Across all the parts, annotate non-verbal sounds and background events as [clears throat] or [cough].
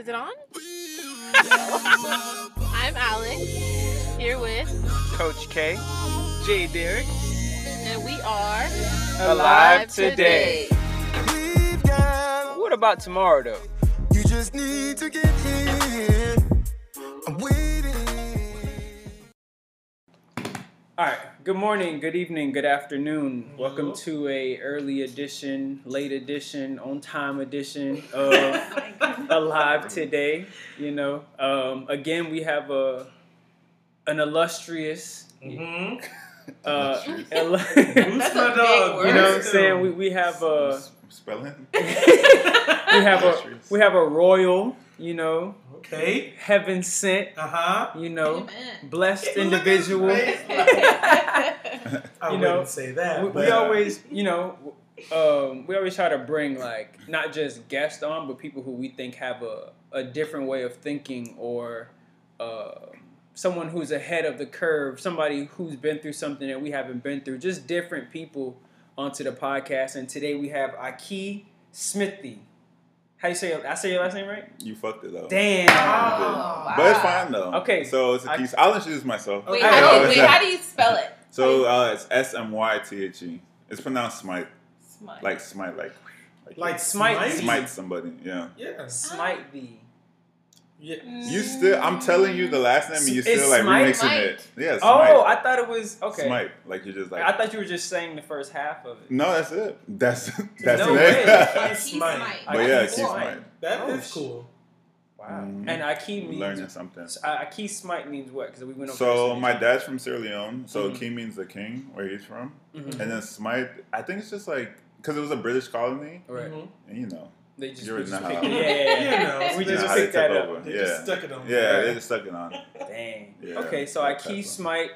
Is it on? [laughs] I'm Alex, here with, Coach K, J Derek, and we are alive today. We've What about tomorrow though? You just need to get here. I'm waiting. All right. Good morning, good evening, good afternoon. Mm-hmm. Welcome to a early edition, late edition, on time edition [laughs] of Alive Today. You know, um, again we have a an illustrious. Mm-hmm. Uh, Illustrious. illu- That's [laughs] a big word. you know what I'm saying? We, we have a Spelling? [laughs] we have a we have a royal, you know, Okay. heaven sent, Uh huh. you know, Amen. blessed individual. [laughs] I You wouldn't know, say that. we, but, we always, you know, um, we always try to bring like not just guests on, but people who we think have a, a different way of thinking or uh, someone who's ahead of the curve, somebody who's been through something that we haven't been through, just different people onto the podcast. And today we have Aki Smithy. How you say? I say your last name right? You fucked it up. Damn. You did. But it's fine though. Okay. So it's a piece. I'll introduce myself. Wait, Okay. how, Oh, do, wait, how do you spell it? So uh, it's S M Y T H E. It's pronounced smite, Smite. like smite, like like Smite. Smite. smite somebody. Yeah. Yes. Smite thee. Yeah. You still, I'm telling you the last name, and you It's still like Smite? remixing Smite. it. Yeah. Smite. Oh, I thought it was okay. Smite. Like you're just like. I thought you were just saying the first half of it. no, that's it. That's [laughs] that's No the way. name. Like, [laughs] he's Smite. Smite. but yeah, Aki keep Smite. smite. That Oh, is cool. Wow. Mhm. And Aki means Learning something. uh, Aki Smite means what? Because we went over. So my dad's from Sierra Leone, so Mhm. King means the king, where he's from, Mhm. and then Smite. I think it's just like because it was a British colony, right. Mhm. and you know, They just, You we in just know picked how- Yeah, yeah, You yeah. know, we just how they picked that took up. They yeah, just stuck it on. yeah, Right. they just stuck it on. Dang. Yeah, okay, so that Aki type of- Smite,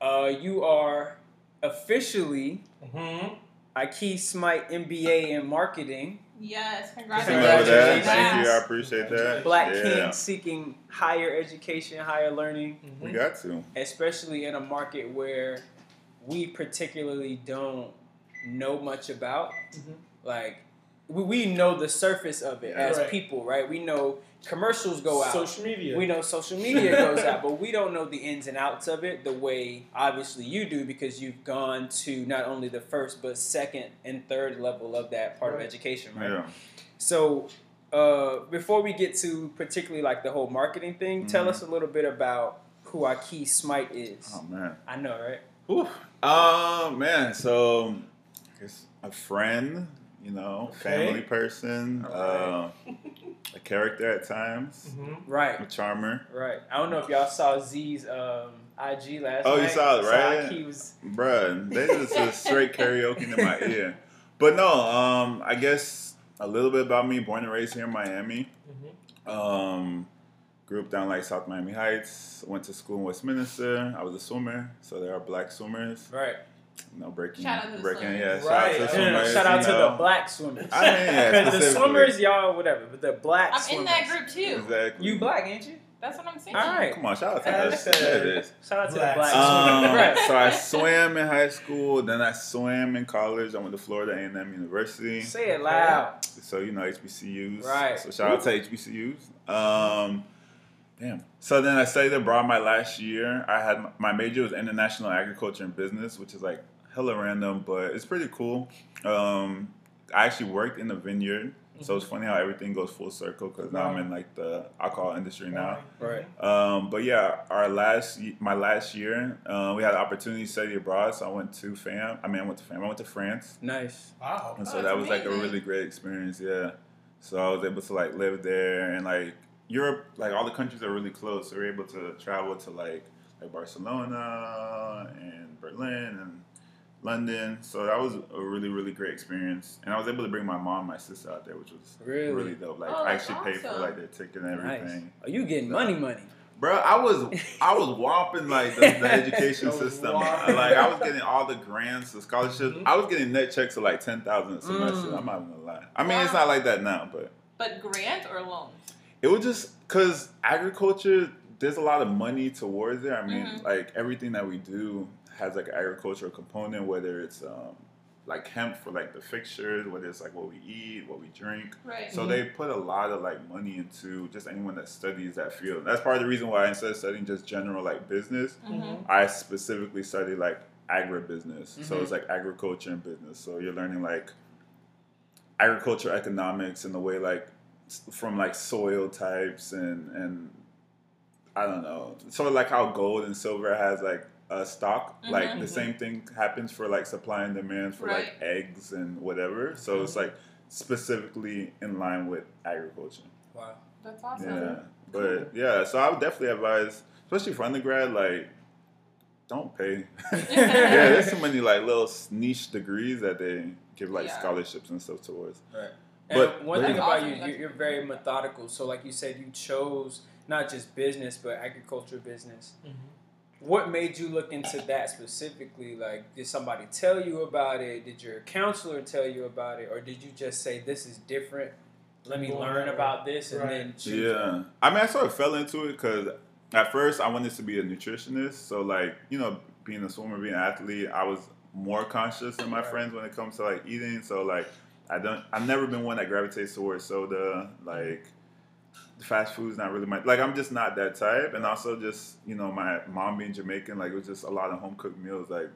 uh, you are officially Mm-hmm. Aki Smite MBA in marketing. Yes, Thank congratulations. you for that. Congratulations. Thank you. I appreciate that. Black yeah. king seeking higher education, higher learning, We got to. especially in a market where we particularly don't know much about. Mhm. Like we, we know the surface of it as Right. people, right? We know commercials go out. Social media. We know social media [laughs] goes out, but we don't know the ins and outs of it the way obviously you do because you've gone to not only the first but second and third level of that part of education, right? Yeah. So, uh, before we get to particularly like the whole marketing thing, tell Mhm. us a little bit about who Aki Smite is. Oh man. I know, right? Oof. Oh man. So, it's a friend. You know, Okay. family person. Uh, a character at times. Mm-hmm. Right, A charmer. right. I don't know if y'all saw Z's um, IG last Oh, night. you saw it, So right? Aki was Bruh, they just a straight karaoke in my ear. But no, um, I guess a little bit about me. Born and raised here in Miami. Mm-hmm. Um, grew up down like South Miami Heights. Went to school in Westminster. I was a swimmer, so there are black swimmers. right. You know, breaking, Shout out to the breaking, swimmers. yeah. Shout Right. out to the No, No, swimmers. no, no, shout out to know. the black swimmers. I mean, yeah, [laughs] Because the swimmers, y'all, whatever, but the black I'm swimmers. in that group too. Exactly. You black, ain't you? That's what I'm saying. All right. Come on, shout out to us. listen. Yeah, it is. Shout out to Black the black Um, swimmers. Right. [laughs] so I [laughs] swam in high school, then I swam in college. I went to Florida A&M University. Say it loud. So you know HBCUs. Right. So shout out to HBCUs. Um, damn. So then I studied abroad my last year. I had my major was international agriculture and business, which is like hella random, but it's pretty cool. Um, I actually worked in a vineyard, so it's funny how everything goes full circle because now I'm in like the alcohol industry now. Right. Um, but yeah, our last my last year, uh, we had the opportunity to study abroad, so I went to FAM. I mean, I went to FAM. I went to France. Nice. Wow. And Oh, so that's that was like a really great experience, yeah. So I was able to like live there and like Europe, like all the countries are really close. So we are able to travel to like like Barcelona and Berlin and London. So that was a really really great experience. And I was able to bring my mom, and my sister out there, which was Really? really dope. Like Oh, I that's actually paid for like their ticket and Nice. everything. Are you getting money, money? Bro, I was I was whopping like the, the [laughs] education system. whopping. Like I was getting all the grants, the scholarships. Mhm. I was getting net checks of like ten thousand a semester. Mm. I'm not gonna lie. I mean, it's not like that now, but But grant or loans? It was just because agriculture. There's a lot of money towards it. I mean, Mhm. like everything that we do has like an agricultural component, whether it's um, like hemp for like the fixtures, whether it's like what we eat, what we drink. Right. So they put a lot of like money into just anyone that studies that field. That's part of the reason why instead of studying just general like business, Mhm. I specifically study like agribusiness. So Mhm. it's like agriculture and business. So you're learning like agriculture economics and the way like s- from like soil types and and I don't know. Sort of like how gold and silver has like a stock. Like Mhm. the same thing happens for like supply and demand for like eggs and whatever. So it's like specifically in line with agriculture. Wow. That's awesome. Yeah. But yeah, so I would definitely advise, especially for undergrad, like don't pay. [laughs] [laughs] yeah, there's so many like little niche degrees that they give like Yeah. scholarships and stuff towards. Right. And But- one but- thing about you, you're, you're very methodical. So, like you said, you chose not just business, but agriculture business. Mm-hmm. What made you look into that specifically? Like, did somebody tell you about it? Did your counselor tell you about it? Or did you just say, this is different? Let me learn about this and Right. then choose. Yeah. I mean, I sort of fell into it because at first I wanted to be a nutritionist. So, like, you know, being a swimmer, being an athlete, I was more conscious than my Right. friends when it comes to like eating. So, like, I don't, I've never been one that gravitates towards soda. Like, fast food's not really my, like, I'm just not that type. And also, just, you know, my mom being Jamaican, like, it was just a lot of home cooked meals. Like,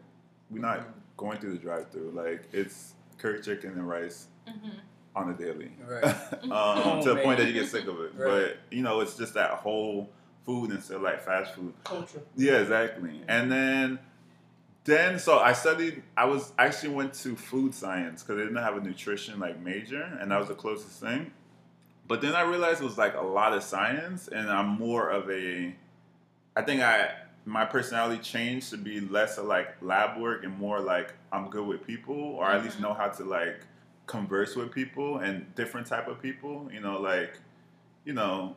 we're not going through the drive through. Like, it's curry chicken and rice Mhm. on a daily. Right. [laughs] um, [laughs] to the point that you get sick of it. Right. But you know, it's just that whole food instead of like fast food. Culture. Yeah, exactly. And then, then so I studied. I was I actually went to food science because I didn't have a nutrition like major, and that was the closest thing. But then I realized it was like a lot of science, and I'm more of a. I think I my personality changed to be less of like lab work and more like I'm good with people, or at least Mhm. know how to like converse with people and different type of people. You know, like you know,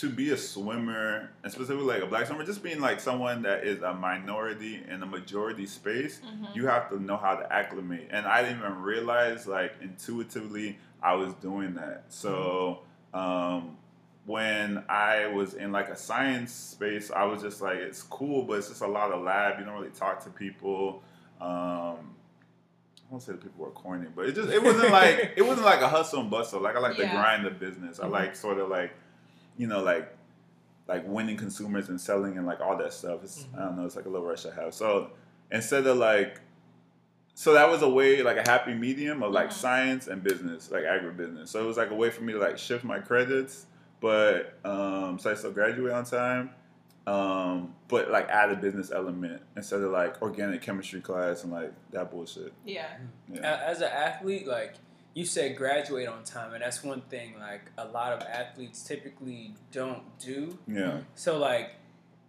to be a swimmer, and specifically like a black swimmer, just being like someone that is a minority in a majority space, Mhm. you have to know how to acclimate. And I didn't even realize, like, intuitively, I was doing that. So, um, when I was in like a science space, I was just like, it's cool, but it's just a lot of lab. You don't really talk to people. Um, I won't say the people were corny, but it just it wasn't like [laughs] it wasn't like a hustle and bustle. Like I like the Yeah. grind of business. I like sort of like, you know, like like winning consumers and selling and like all that stuff. It's I don't know, it's like a little rush I have. So instead of like so that was a way like a happy medium of like Mhm. science and business, like agribusiness. So it was like a way for me to like shift my credits, but um so I still graduate on time. Um, but like add a business element instead of like organic chemistry class and like that bullshit. Yeah. Yeah. As an athlete, like you said, graduate on time, and that's one thing like a lot of athletes typically don't do. Yeah. So, like,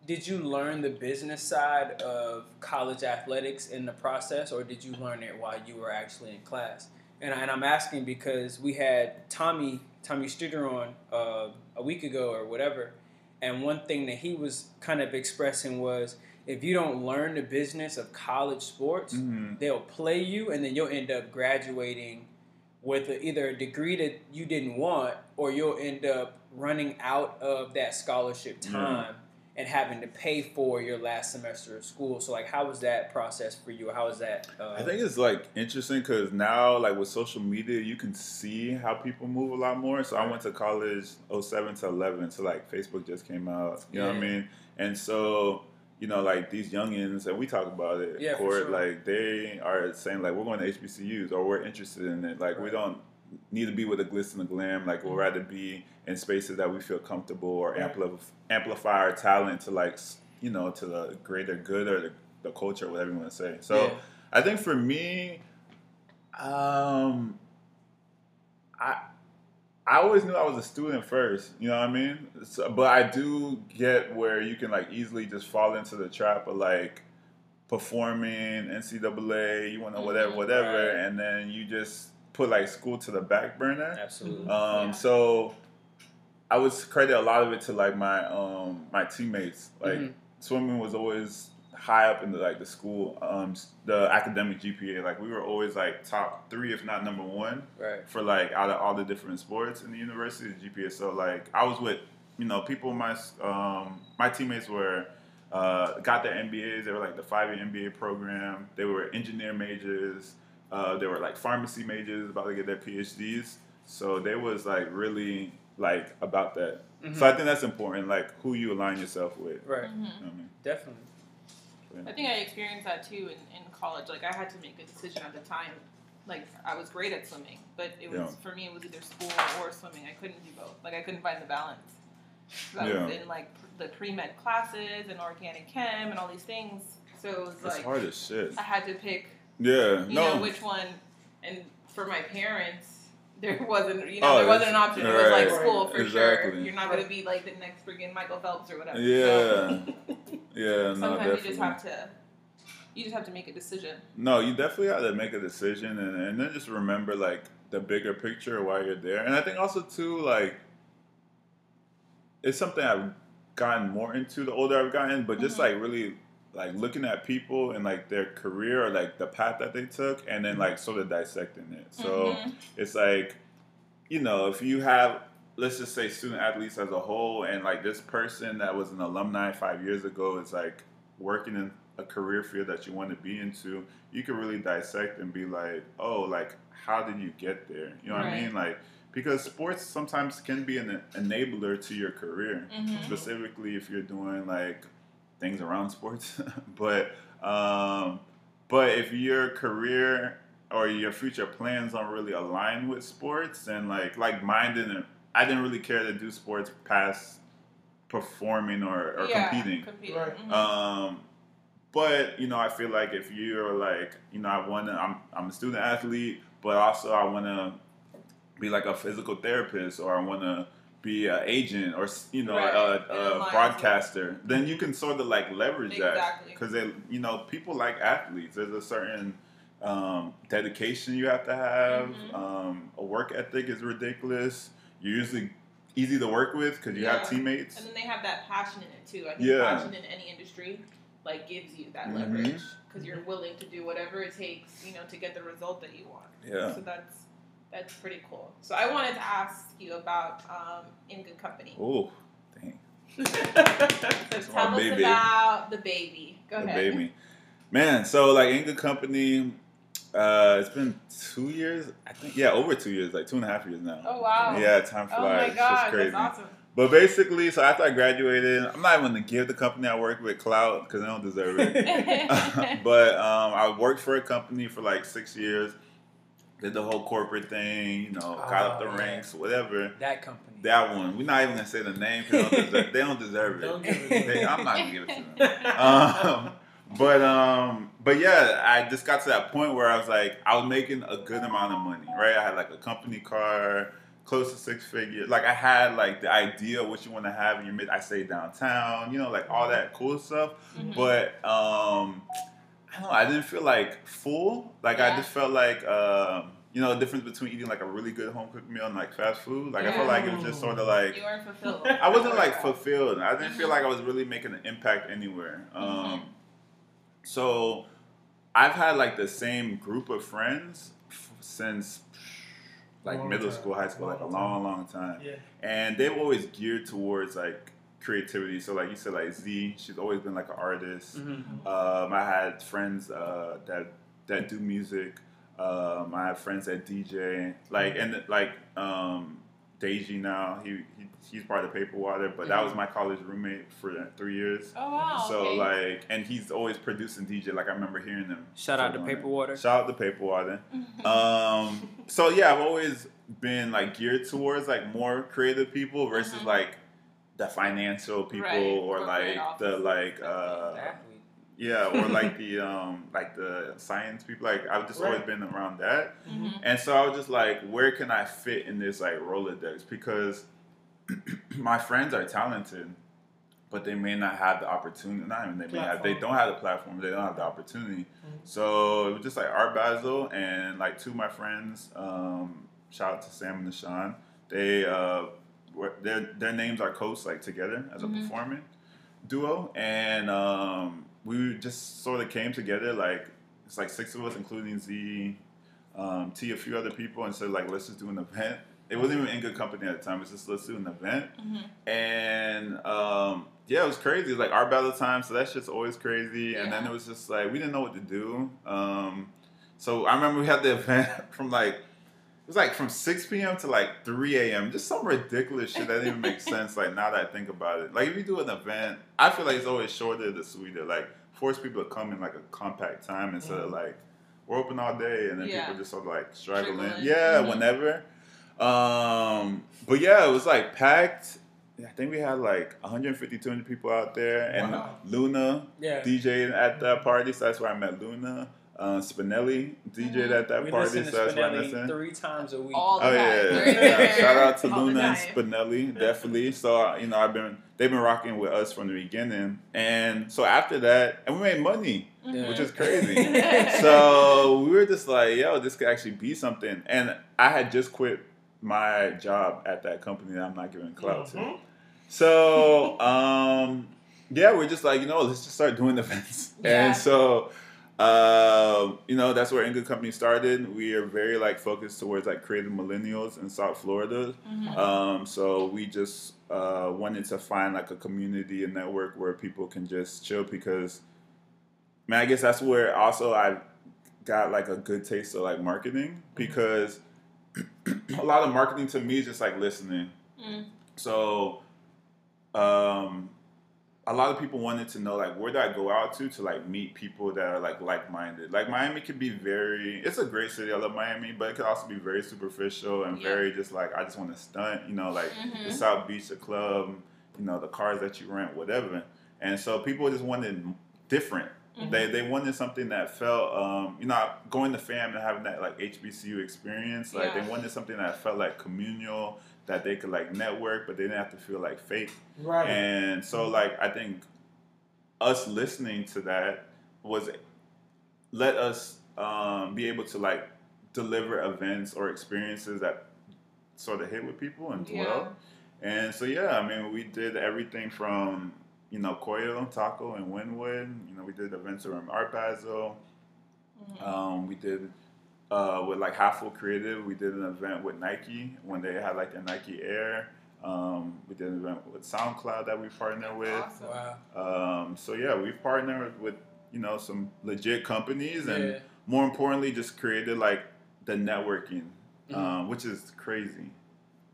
did you learn the business side of college athletics in the process, or did you learn it while you were actually in class? And, I, and I'm asking because we had Tommy Tommy Studer on uh, a week ago or whatever, and one thing that he was kind of expressing was if you don't learn the business of college sports, hmm they'll play you, and then you'll end up graduating with a, either a degree that you didn't want, or you'll end up running out of that scholarship Yeah. time and having to pay for your last semester of school. So, like, how was that process for you? How was that? Uh, I think it's like interesting because now, like with social media, you can see how people move a lot more. So I went to college 07 to 11, so like Facebook just came out. You know what I mean? And so you know, like these youngins, and we talk about it. Yeah, Court, sure. like they are saying like we're going to HBCUs or we're interested in it. Like we don't need to be with the glitz and the glam. Like we'd rather be in spaces that we feel comfortable or Right. ampli- amplify our talent to like you know to the greater good or the, the culture, whatever you want to say. So. Yeah. I think for me, um, I I always knew I was a student first. You know what I mean? So, but I do get where you can like easily just fall into the trap of like performing NCAA, you want to whatever, Mhm. whatever, Right. and then you just put like school to the back burner. absolutely. Um, Yeah. so I would credit a lot of it to like my um my teammates. Like Mhm. swimming was always high up in the like the school um the academic GPA. Like we were always like top three, if not number one, right. for like out of all the different sports in the university the GPA. So like I was with you know people my um my teammates were. Uh, got their MBAs. They were like the five-year MBA program. They were engineer majors Uh, they were like pharmacy majors about to get their PhDs. So they was like really like about that. So I think that's important, like who you align yourself with. Right. Mm-hmm. You know I mean? Definitely. I think I experienced that too in, in college. Like I had to make a decision at the time. Like I was great at swimming, but it was Yeah. for me it was either school or swimming. I couldn't do both. Like I couldn't find the balance. So I Yeah. was in like pr- the pre med classes and organic chem and all these things. So it was It's like hard as shit. I had to pick, Yeah. you no. know, which one. And for my parents, there wasn't, you know, Oh, there wasn't an option. It was like school for sure. You're not gonna be like the next friggin' Michael Phelps or whatever. Yeah. [laughs] Yeah. No. sometimes definitely. you just have to, you just have to make a decision. No, you definitely have to make a decision and, and then just remember like the bigger picture while you're there. And I think also too like it's something I've gotten more into the older I've gotten, but just Mhm. like really like looking at people and like their career or like the path that they took and then like sort of dissecting it. So Mhm. it's like, you know, if you have let's just say student athletes as a whole and like this person that was an alumni five years ago is like working in a career field that you want to be into, you can really dissect and be like, oh, like how did you get there? You know what I mean? Like because sports sometimes can be an enabler to your career, Mhm. specifically if you're doing like things around sports. [laughs] but um, but if your career or your future plans don't really align with sports, and like like mine didn't, I didn't really care to do sports past performing or, or yeah, competing. competing. Right. Mhm. Um, but you know, I feel like if you're like, you know, I want to, I'm, I'm a student athlete, but also I want to be like a physical therapist, or I want to be an agent, or you know, Right. a, a broadcaster. Then you can sort of like leverage that because they, you know, people like athletes. There's a certain um, dedication you have to have. Mhm. Um, a work ethic is ridiculous. You're usually easy to work with because you have teammates. And then they have that passion in it too. I think Yeah. passion in any industry like gives you that Mhm. leverage because you're willing to do whatever it takes, you know, to get the result that you want. Yeah. So that's that's pretty cool. So I wanted to ask you about um, In Good Company. Oh, dang. [laughs] so tell us baby. about the baby. Go the ahead. baby. Man, so like in good company, uh, it's been two years. I think yeah, over two years, like two and a half years now. Oh wow. Yeah, time flies. Oh my It's god, just crazy. that's awesome. But basically, so after I graduated, I'm not even gonna give the company I work with clout because they don't deserve it. [laughs] [laughs] but um, I worked for a company for like six years. Did the whole corporate thing, you know, got up the Oh, yeah. ranks, whatever. That company. That one, we're not even gonna say the name because they, don't deserve- they don't deserve it. Don't give it They- to I'm not gonna give it to them. [laughs] um, but um, but yeah, I just got to that point where I was like, I was making a good amount of money, right? I had like a company car, close to six figures. Like I had like the idea of what you want to have in your mid. I stay downtown, you know, like all that cool stuff. Mhm. But um, I don't know. I didn't feel like full. Like I just felt like um, you know, the difference between eating like a really good home cooked meal and like fast food. Like I felt like it was just sort of like you weren't fulfilled. [laughs] I wasn't like [laughs] fulfilled. I didn't feel like I was really making an impact anywhere. Um, Mhm. So I've had like the same group of friends f- since like Long middle time. school, high school, like a Long long, long time. Yeah. And they've always geared towards like creativity. So like you said, like Z, she's always been like an artist. Mhm. Um, I had friends uh, that that do music. Um, I have friends that DJ. Like and like um, Deji now. He, he he's part of Paper Water, but that was my college roommate for three years. Oh wow. So okay. like, and he's always producing DJ. Like I remember hearing him. Shout out to doing it. Paper Water. Shout out to Paper Water. Um, so yeah, I've always been like geared towards like more creative people versus Mhm. like the financial people Right, or corporate like the like uh yeah or [laughs] like the um like the science people. Like I've just always been around that. Mhm. And so I was just like, where can I fit in this like Rolodex? Because [clears throat] my friends are talented, but they may not have the opportunity. Not even they may have. They don't have the platform. They don't have the opportunity. Mhm. So it was just like Art Basel and like two of my friends. Um, shout out to Sam and Nishan. They uh, were, their their names are coached like together as a Mhm. performing duo, and um, we just sort of came together. Like it's like six of us, including Z, um, T, a few other people, and said like let's just do an event. It wasn't even in good company at the time. It's just let's do an event, Mhm. and um, yeah, it was crazy. It was like Art Basel time, so that's just always crazy. And then it was just like we didn't know what to do. Um, So I remember we had the [laughs] event from like was like from 6 p.m. to like 3 a.m. Just some ridiculous shit that didn't even make sense. Like now that I think about it, like if you do an event, I feel like it's always shorter the sweeter. Like force people to come in like a compact time instead of like we're open all day and then Yeah. people just sort of like struggling. Trickle in. Yeah, Mhm. whenever. Um, but yeah, it was like packed. I think we had like 150, 200 people out there, and Wow. Luna Yeah. DJed at that party, so that's where I met Luna. Uh, Spinelli DJed at that we party, listen to so that's where I Spinelli three times a week. All Oh yeah, yeah. [laughs] shout out to all Luna and. Spinelli, definitely. So uh, you know, I've been they've been rocking with us from the beginning, and so after that, and we made money, Yeah. which is crazy. [laughs] so we were just like, yo, this could actually be something. And I had just quit my job at that company that I'm not giving clout to. Mhm. So um, yeah, we're just like, you know, let's just start doing events. Yeah. And so uh, you know, that's where In Good Company started. We are very like focused towards like creative millennials in South Florida. Mhm. Um, so we just uh, wanted to find like a community and network where people can just chill because, man, I guess that's where also I got like a good taste of like marketing because [clears throat] a lot of marketing to me is just like listening. Mm. So, um, a lot of people wanted to know like where do I go out to to like meet people that are like like minded. Like Miami can be very it's a great city. I love Miami, but it could also be very superficial and Yeah. very just like I just want to stunt. You know, like the Mhm. South Beach, the club, you know, the cars that you rent, whatever. And so people just wanted different. Mhm. They they wanted something that felt um, you know going to fam and having that like HBCU experience. Like Yeah. they wanted something that felt like communal that they could like network, but they didn't have to feel like fake. Right. And so like I think us listening to that was let us um, be able to like deliver events or experiences that sort of hit with people and dwell. And so yeah, I mean we did everything from you know Coyo Taco and Wynwood. You know we did events around Art Basel. Mhm. Um, we did uh, with like Half Full Creative. We did an event with Nike when they had like their Nike Air. Um, we did an event with SoundCloud that we partner with. Awesome. Wow. Um, so yeah, we've partnered with you know some legit companies, and Yeah. more importantly, just created like the networking, Mhm. um, which is crazy.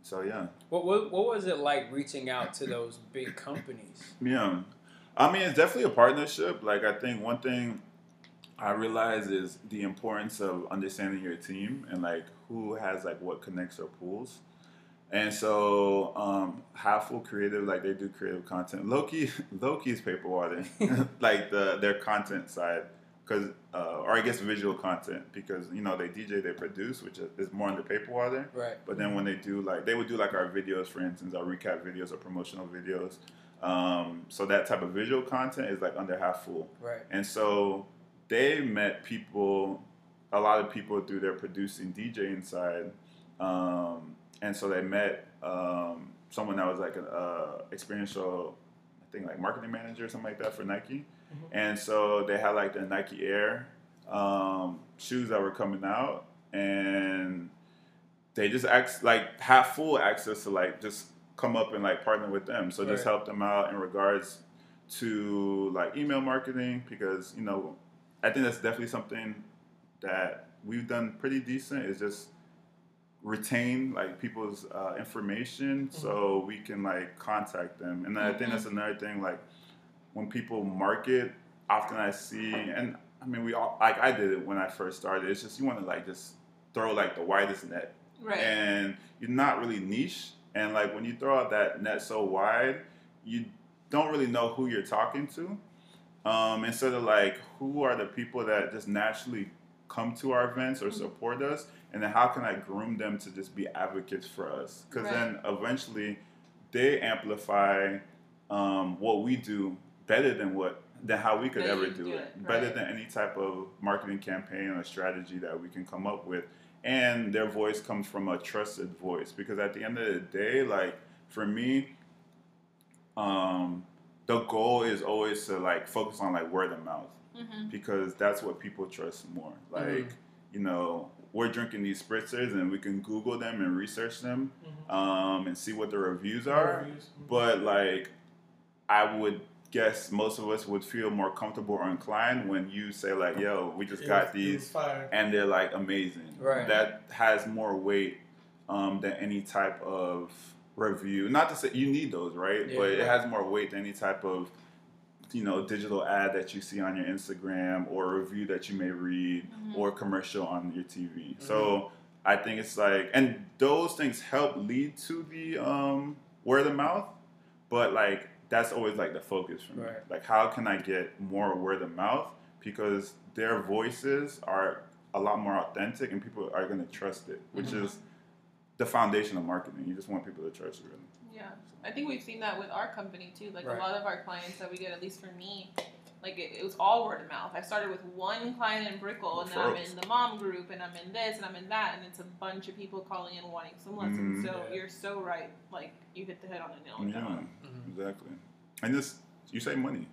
So yeah, What, what what was it like reaching out to those big companies? yeah. I mean, it's definitely a partnership. Like I think one thing I realize is the importance of understanding your team and like who has like what connects or pools. And so, um, Half Full Creative, like they do creative content. Loki, [laughs] Loki's paper water, [laughs] like the their content side, because uh, or I guess visual content, because you know they DJ, they produce, which is more on the paper water. Right. But then when they do like they would do like our videos, for instance, our recap videos or promotional videos. Um, so that type of visual content is like under Half Full. Right. And so they met people, a lot of people through their producing DJing side. Um, and so they met um, someone that was like an uh, experiential, I think like marketing manager or something like that for Nike. And so they had like the Nike Air um, shoes that were coming out. And they just asked, like, have full access to like just come up and like partner with them. So just help them out in regards to like email marketing because you know I think that's definitely something that we've done pretty decent. Is just retain like people's uh, information so we can like contact them. And then I think that's another thing like when people market often I see and I mean we all like I did it when I first started it's just you want to like just throw like the widest net Right. and you're not really niche. And like when you throw out that net so wide, you don't really know who you're talking to. Um, instead of like who are the people that just naturally come to our events or support us, and then how can I groom them to just be advocates for us? Because then eventually they amplify um, what we do better than what than how we could Than ever do, do it, it, better right. than any type of marketing campaign or strategy that we can come up with. And their voice comes from a trusted voice. Because at the end of the day like for me um the goal is always to like focus on like word of mouth. Mhm. because that's what people trust more. Like you know we're drinking these spritzers and we can google them and research them um, and see what the reviews are. Reviews. but like I would guess most of us would feel more comfortable or inclined when you say like, "Yo, we just It got was- these." and they're like amazing. Right. That has more weight um, than any type of review. Not to say you need those, right? Yeah. but it has more weight than any type of you know digital ad that you see on your Instagram or a review that you may read or commercial on your TV. So I think it's like, and those things help lead to the um, word of mouth, but like that's always like the focus for me. Right. Like, how can I get more word of mouth? Because their voices are a lot more authentic, and people are going to trust it, which Mm-hmm. is the foundation of marketing. You just want people to trust you. Really. Yeah, I think we've seen that with our company too. Like Right. a lot of our clients that we get, at least for me, like it, it was all word of mouth. I started with one client in Brickell, and then I'm in the mom group, and I'm in this, and I'm in that, and it's a bunch of people calling in wanting some lessons. Mhm. So Yeah. you're so right. Like you hit the head on the nail with that Yeah, exactly. And just you say money.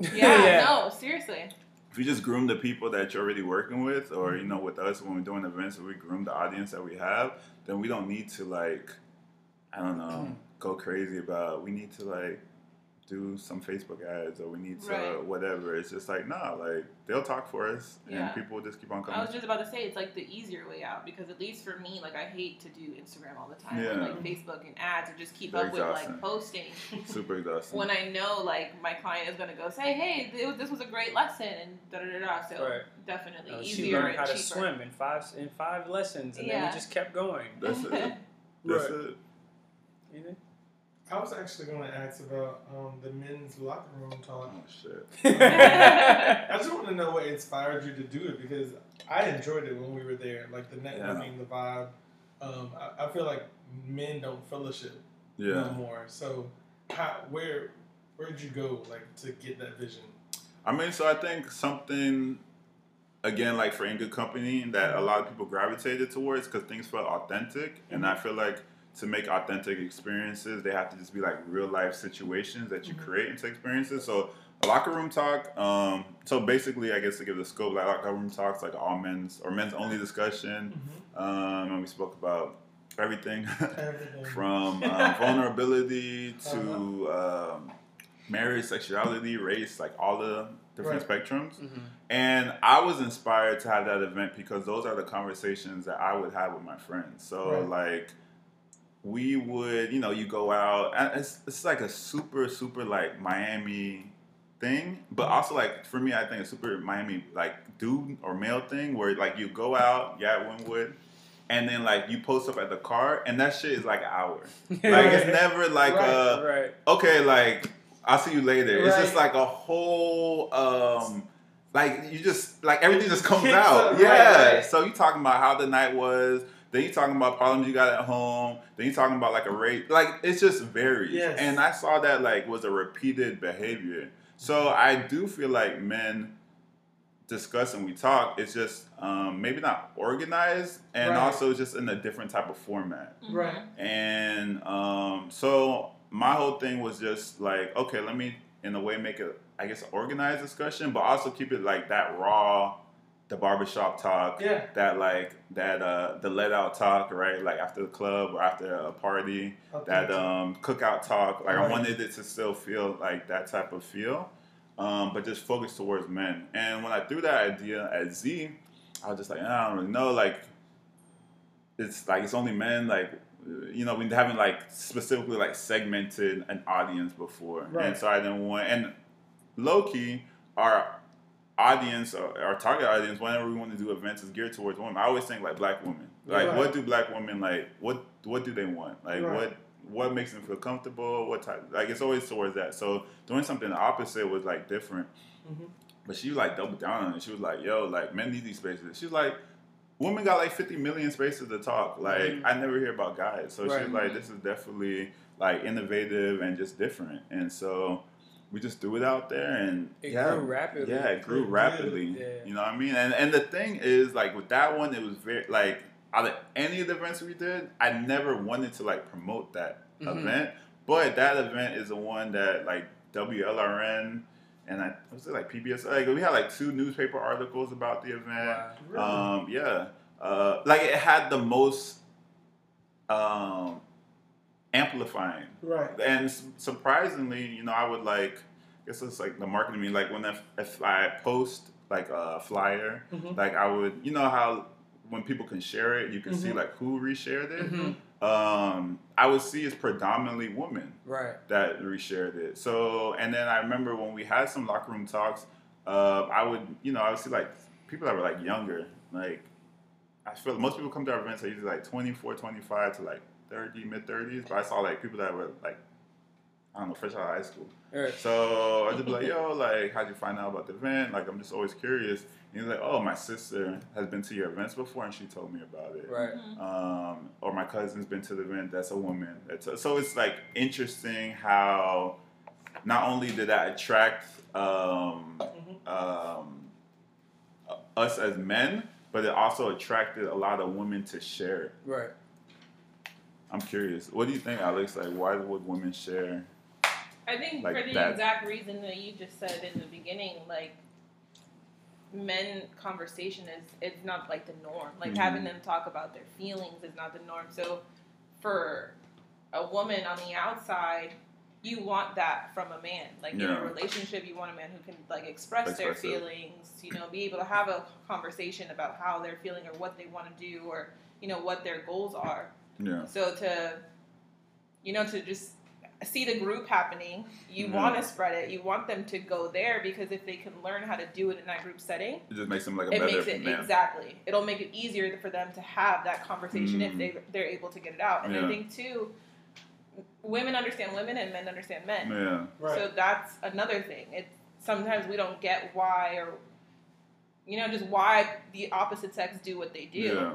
Yeah, [laughs] [laughs] Yeah. no, seriously. if you just groom the people that you're already working with, or you know, with us when we're doing events, we groom the audience that we have, then we don't need to like, I don't know, go crazy about. We need to like do some Facebook ads, or we need to Right. whatever. It's just like nah, like they'll talk for us, Yeah. and people will just keep on coming. I was just about to say it's like the easier way out because at least for me, like I hate to do Instagram all the time, Yeah. and, like Facebook and ads, and just keep They're up with like posting. Super [laughs] exhausting. when I know like my client is gonna go say, hey, this was a great lesson, and da da da da. So Right. definitely Uh, she learned and how to swim in five in five lessons, and then we just kept going. That's it. [laughs] That's Right. it. You know? I was actually going to ask about um, the men's locker room talk. Oh shit. [laughs] I just want to [laughs] know what inspired you to do it because I enjoyed it when we were there, like the networking, the vibe. Um, I, I feel like men don't fellowship no Yeah. more. So, how, where, where'd you go, like, to get that vision? I mean, so I think something again, like for in good company, that a lot of people gravitated towards because things felt authentic, and I feel like to make authentic experiences, they have to just be like real life situations that you create into experiences. So locker room talk. Um, so basically, I guess to give the scope, like locker room talks, like all men's or men's only discussion, um, and we spoke about everything Everything. [laughs] from um, [laughs] vulnerability to um, marriage, sexuality, race, like all the different spectrums. Mm-hmm. And I was inspired to have that event because those are the conversations that I would have with my friends. So Right. like we would, you know, you go out it's it's like a super super like Miami thing, but also like for me I think a super Miami like dude or male thing where like you go out, yeah, at Wynwood, and then like you post up at the car and that shit is like an hour. [laughs] Like it's never like Right, uh right. okay, like I'll see you later. It's just like a whole um like you just like everything just comes out. right, yeah. right. So you talking about how the night was, then you talking about problems you got at home, then you talking about like a rate like it's just varies. Yes. And I saw that like was a repeated behavior. So I do feel like men discuss and we talk, it's just um, maybe not organized and Right. also just in a different type of format. Mhm. Right. And um, so my whole thing was just like, okay, let me in a way make it, I guess, an organized discussion, but also keep it like that raw, the barbershop talk, Yeah. that like that uh the let out talk, right? Like after the club or after a party, that um cookout talk. Like I wanted it to still feel like that type of feel. Um, but just focus towards men. And when I threw that idea at Z, I was just like, I don't really know. Like, it's like it's only men. Like, you know, we haven't like specifically like segmented an audience before, Right. and so I didn't want. And low key, our audience, or our target audience, whenever we want to do events, is geared towards women. I always think like black women. Like, Right. what do black women like? What what do they want? Like, Right. what what makes them feel comfortable? What type? Like, it's always towards that. So doing something the opposite was like different. Mhm. But she like doubled down on it. She was like, "Yo, like men need these spaces." She's like, "Women got like 50 million spaces to talk. Like, Mhm. I never hear about guys." So Right. she's like, "This is definitely like innovative and just different." And so we just threw it out there, and It yeah, grew rapidly. yeah, it grew It did, rapidly. yeah. You know what I mean? And and the thing is, like with that one, it was very like out of any of the events we did, I never wanted to like promote that Mhm. event. But that event is the one that like WLRN and I was it like PBS. Like we had like two newspaper articles about the event. Wow. Um, yeah, uh, like it had the most um, amplifying Right. and surprisingly, you know, I would like guess it's like the marketing. Me like when if, if I post like a flyer, Mhm. like I would, you know how when people can share it, you can see Mhm. like who reshared it. Mhm. Um, I would see it's predominantly women Right. that reshared it. So, and then I remember when we had some locker room talks, uh, I would, you know, I would see like people that were like younger, like I feel most people come to our events are usually like 24, 25 to like 30, mid 30s, but I saw like people that were like, I don't know, fresh out of high school. Right. So I just be like, yo, like, how'd you find out about the event? Like, I'm just always curious. And he's like, oh, my sister has been to your events before, and she told me about it Right. um, or my cousin's been to the event that's a woman. That's a, so it's like interesting how not only did that attract um, um, us as men, but it also attracted a lot of women to share. it. Right. I'm curious. What do you think, Alex? Like, why would women share? I think Like for the that. exact reason that you just said in the beginning, like men conversation is it's not like the norm. Like Mhm. having them talk about their feelings is not the norm. So for a woman on the outside, you want that from a man. Like in a relationship, you want a man who can like express their Express it. feelings, you know, be able to have a conversation about how they're feeling or what they want to do or you know what their goals are. Yeah. So to, you know, to just see the group happening, you Yeah. want to spread it. You want them to go there because if they can learn how to do it in that group setting, It just makes them like a it better makes it man. exactly. It'll make it easier for them to have that conversation if Mm. they they're able to get it out. And Yeah. I think too, women understand women and men understand men. Yeah. Right. So that's another thing. It sometimes we don't get why or you know just why the opposite sex do what they do. Yeah.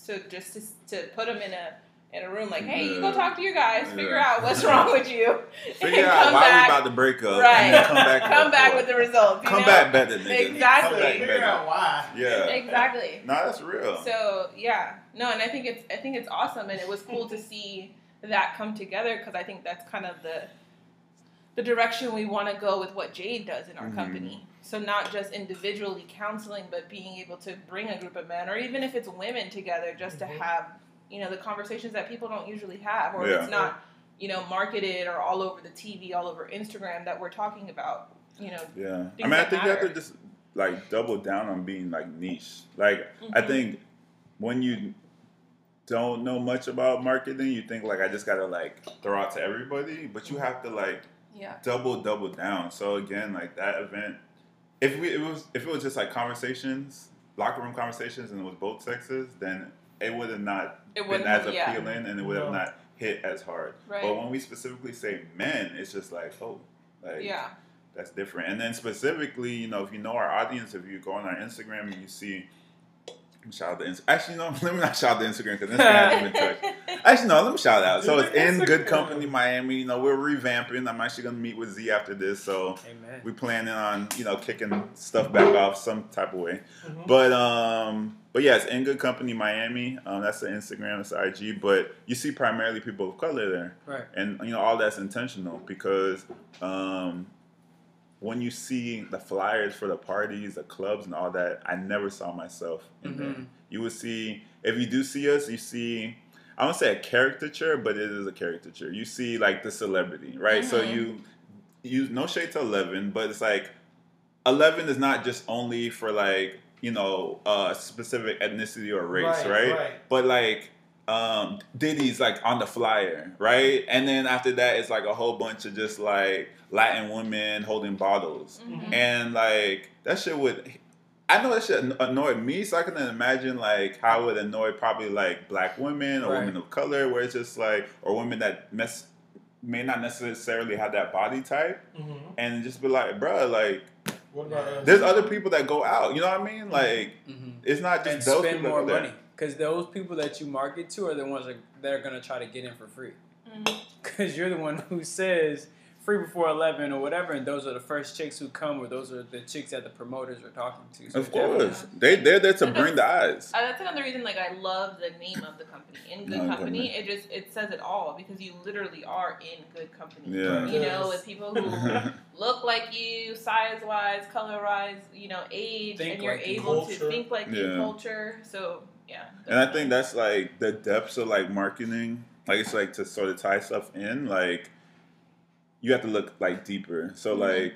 So just to, to put them in a in a room like, hey, you go talk to your guys, figure Yeah. out what's wrong with you, Figure and out why back, we about to break up. right? And then come back. come back with the results. you Come know? back better, nigga. Exactly. Come back Figure better. out why. Yeah. Exactly. No, that's real. So yeah, no, and I think it's I think it's awesome, and it was cool to [laughs] see that come together because I think that's kind of the the direction we want to go with what Jade does in our Mhm. company. So not just individually counseling, but being able to bring a group of men, or even if it's women together, just Mhm. to have you know the conversations that people don't usually have, or Yeah. it's not you know marketed or all over the TV, all over Instagram that we're talking about. You know, Yeah, I mean, I that think you have to just like double down on being like niche. Like, I Mhm. think when you don't know much about marketing, you think like I just gotta like throw out to everybody, but you have to like yeah, double double down. So again, like that event, if we it was if it was just like conversations, locker room conversations, and it was both sexes, then it would have not it been wouldn't as have, yeah, appealing, and it would have No. not hit as hard. right, But when we specifically say men, it's just like oh, like yeah, that's different. And then specifically, you know, if you know our audience, if you go on our Instagram and you see, shout out to Instagram. Actually, no, [laughs] let me not shout out to Instagram because Instagram hasn't been touched. Actually, no, let me shout out. So it's in Good Company Miami. You know, we're revamping. I'm actually gonna meet with Z after this, so Amen. we planning on you know kicking stuff back off some type of way. Mhm. But um, but yeah, in Good Company Miami. Um, that's the Instagram, that's the IG. But you see primarily people of color there Right. and you know all that's intentional because um, when you see the flyers for the parties, the clubs, and all that, I never saw myself in there. Mhm. You would see if you do see us, you see. I don't say a caricature, but it is a caricature. You see like the celebrity, right? So Mhm. you you no shade to Eleven, but it's like Eleven is not just only for like you know a specific ethnicity or race, right? Right. but like um Diddy's like on the flyer, right? And then after that it's like a whole bunch of just like Latin women holding bottles. Mhm. And like that shit would I know that shit anno- annoyed me, so I can imagine like how it would annoy probably like black women or Right. women of color, where it's just like or women that mess may not necessarily have that body type, Mhm. and just be like, bruh, like What about us? there's other people that go out, you know what I mean? Like hmm it's not And just those spend people more that go there. Money because those people that you market to are the ones that that are gonna try to get in for free. Because you're the one [laughs] who says free before eleven or whatever, and those are the first chicks who come, or those are the chicks that the promoters are talking to. So Of definitely- course, they they're there to And bring the eyes. Uh, that's another reason, like I love the name of the company. In good No, company, it just it says it all because you literally are in good company. Yeah. You know, with people who [laughs] look like you, size wise, color wise, you know, age, Think and you're like you. able to think like you, Yeah. culture. So yeah. and I think that's like the depths of like marketing. Like it's like to sort of tie stuff in. Like you have to look like deeper. So Mhm. like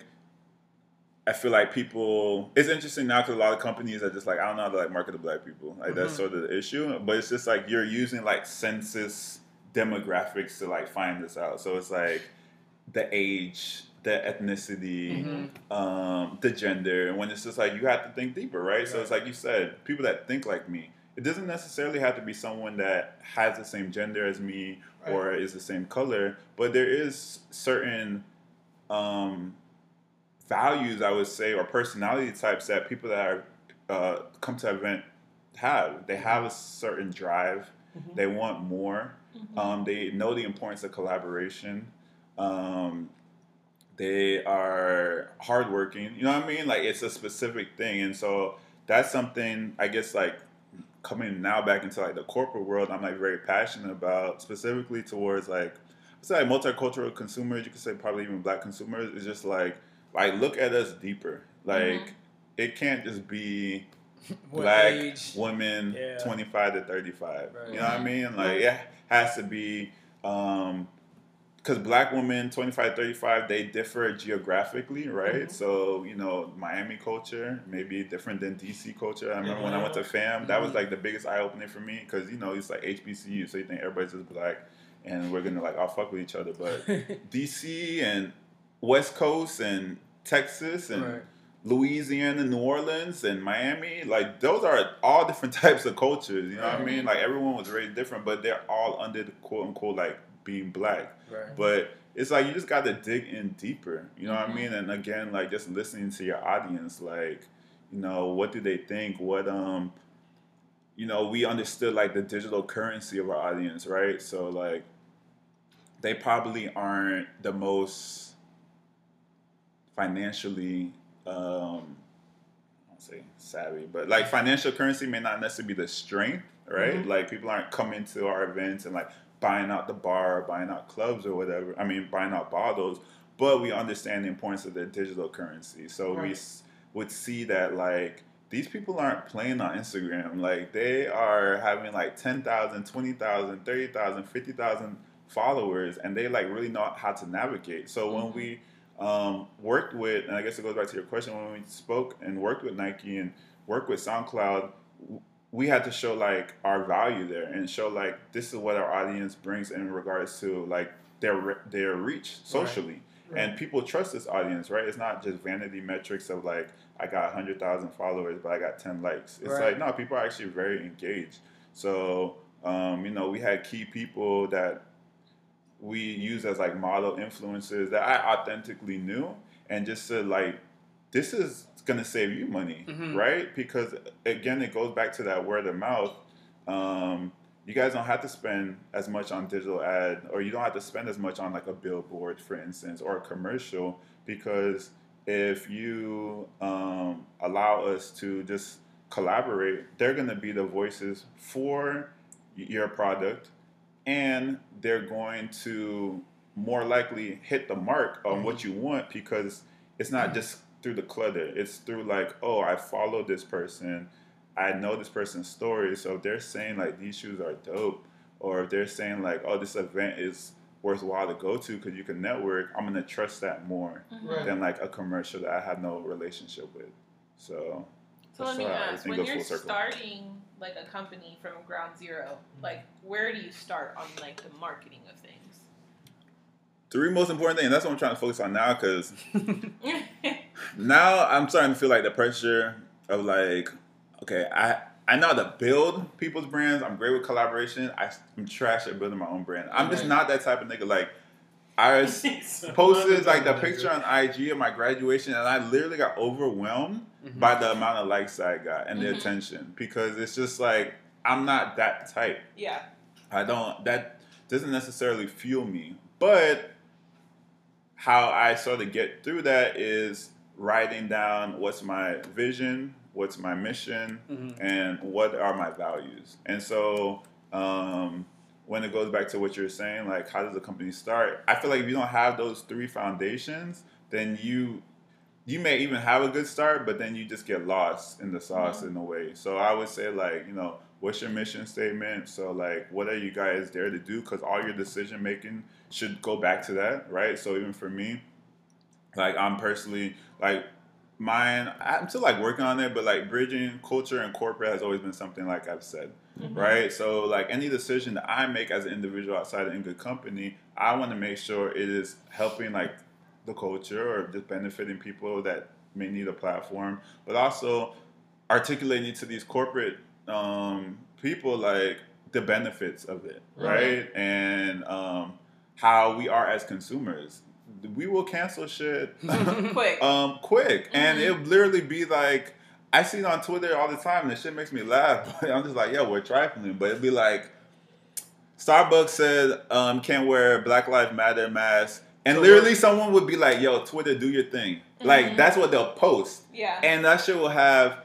I feel like people. It's interesting now because a lot of companies are just like I don't know how to like market to black people. Like that's Mhm. sort of the issue. But it's just like you're using like census demographics to like find this out. So it's like the age, the ethnicity, Mhm. um, the gender, and when it's just like you have to think deeper, right? So it's like you said, people that think like me. It doesn't necessarily have to be someone that has the same gender as me or is the same color, but there is certain um, values, I would say, or personality types that people that are uh, come to event have. They have a certain drive. Mhm. They want more. Um, they know the importance of collaboration. Um, they are hardworking. You know what I mean? Like it's a specific thing, and so that's something I guess like coming now back into like the corporate world. I'm like very passionate about specifically towards like it's like multicultural consumers. You could say probably even black consumers. It's just like like look at us deeper. Like Mhm. it can't just be [laughs] black age? women Yeah. 25 to 35 Right. you know what i mean like it has to be um because black women 25 35 they differ geographically right Mhm. so you know miami culture may be different than dc culture i remember when i went to FAMU that was Mhm. like the biggest eye-opening for me because you know it's like hbcu so you think everybody's just black and we're gonna like all fuck with each other but [laughs] dc and west coast and texas and Right. Louisiana, New Orleans, and Miami, like those are all different [laughs] types of cultures. You know what I mean? Like everyone was raised different, but they're all under the quote unquote like being black. Right. But it's like you just got to dig in deeper. You know what I Mhm. mean? And again, like just listening to your audience, like you know what do they think? What um, you know, we understood like the digital currency of our audience, right? So like they probably aren't the most financially um I won't say savvy, but like financial currency may not necessarily be the strength, right? Mhm. Like people aren't coming to our events and like buying out the bar, buying out clubs or whatever. I mean, buying out bottles, but we understand the importance of the digital currency. So we s- would see that like these people aren't playing on Instagram. Like they are having like 10,000, 20,000, 30,000, 50,000 followers and they like really know how to navigate. So when Mhm. we um, worked with, and I guess it goes back to your question, when we spoke and worked with Nike and worked with SoundCloud, we had to show like our value there and show like this is what our audience brings in regards to like their their reach socially. And people trust this audience, right? It's not just vanity metrics of like I got hundred thousand followers, but I got ten likes. It's Right. like no, people are actually very engaged. So um, you know, we had key people that we use as like model influencers that I authentically knew, and just said like, this is gonna save you money, Mhm. right? Because again, it goes back to that word of mouth. Um, you guys don't have to spend as much on digital ad, or you don't have to spend as much on like a billboard, for instance, or a commercial, because if you um, allow us to just collaborate, they're gonna be the voices for your product and they're going to more likely hit the mark on what you want because it's not just through the clutter. It's through like oh i follow this person. I know this person's story. So if they're saying like these shoes are dope or if they're saying like oh this event is worthwhile to go to because you can network i'm going to trust that more mm-hmm. Right. than like a commercial that i have no relationship with. So So let me ask: when you're starting like a company from ground zero, like where do you start on like the marketing of things? Three most important things that's what i'm trying to focus on now because [laughs] now I'm starting to feel like the pressure of like, okay, I I know how to build people's brands. I'm great with collaboration. I, am trash at building my own brand. I'm just Right. not that type of nigga. Like, I [laughs] s- posted like the picture on IG of my graduation, and I literally got overwhelmed Mhm. by the amount of likes I got and the Mhm. attention because it's just like I'm not that type. yeah. I don't that doesn't necessarily fuel me. But how I sort of get through that is writing down what's my vision, what's my mission, Mhm. and what are my values. And so um, when it goes back to what you're saying, like how does a company start? I feel like if you don't have those three foundations, then you you may even have a good start, but then you just get lost in the sauce in a way. So I would say like, you know, what's your mission statement? So like, what are you guys there to do? Because all your decision making should go back to that, right? So even for me, like I'm personally like mine. I'm still like working on it, but like bridging culture and corporate has always been something like I've said, Mm-hmm. right? So like any decision that I make as an individual outside of in good company, I want to make sure it is helping like the culture or just benefiting people that may need a platform, but also articulating to these corporate um, people like the benefits of it, right? And um, how we are as consumers. We will cancel shit [laughs] Quick. [laughs] um, quick, and Mhm. it'll literally be like I see it on Twitter all the time. And the shit makes me laugh. [laughs] But I'm just like, yeah, we're trifling. But it'd be like, Starbucks said um, can't wear Black Lives Matter mask, and So literally someone would be like, yo, Twitter, do your thing. Like Mhm. that's what they'll post, yeah. and that shit will have.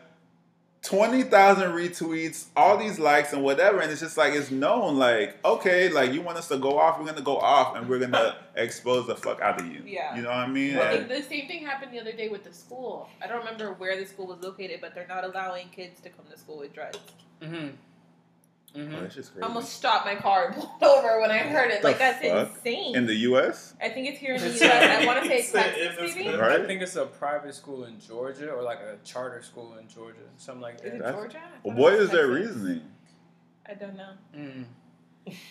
20,000 retweets, all these likes and whatever, and it's just like it's known, like, okay, like you want us to go off, we're gonna go off and we're gonna [laughs] expose the fuck out of you. Yeah. You know what I mean? Well, And- the, the same thing happened the other day with the school. I don't remember where the school was located, but they're not allowing kids to come to school with dreads. Mm-hmm. Oh, Mm-hmm. that's just I almost stopped my car and [laughs] pulled over when I heard it. The like that's fuck? insane. In the U.S. I think it's here in the U.S. I want to say Say Texas, it's maybe. Right? I think it's a private school in Georgia or like a charter school in Georgia, something like Is that. it That's- Georgia? I Well, thought what it was is their reasoning? I don't know. Mm.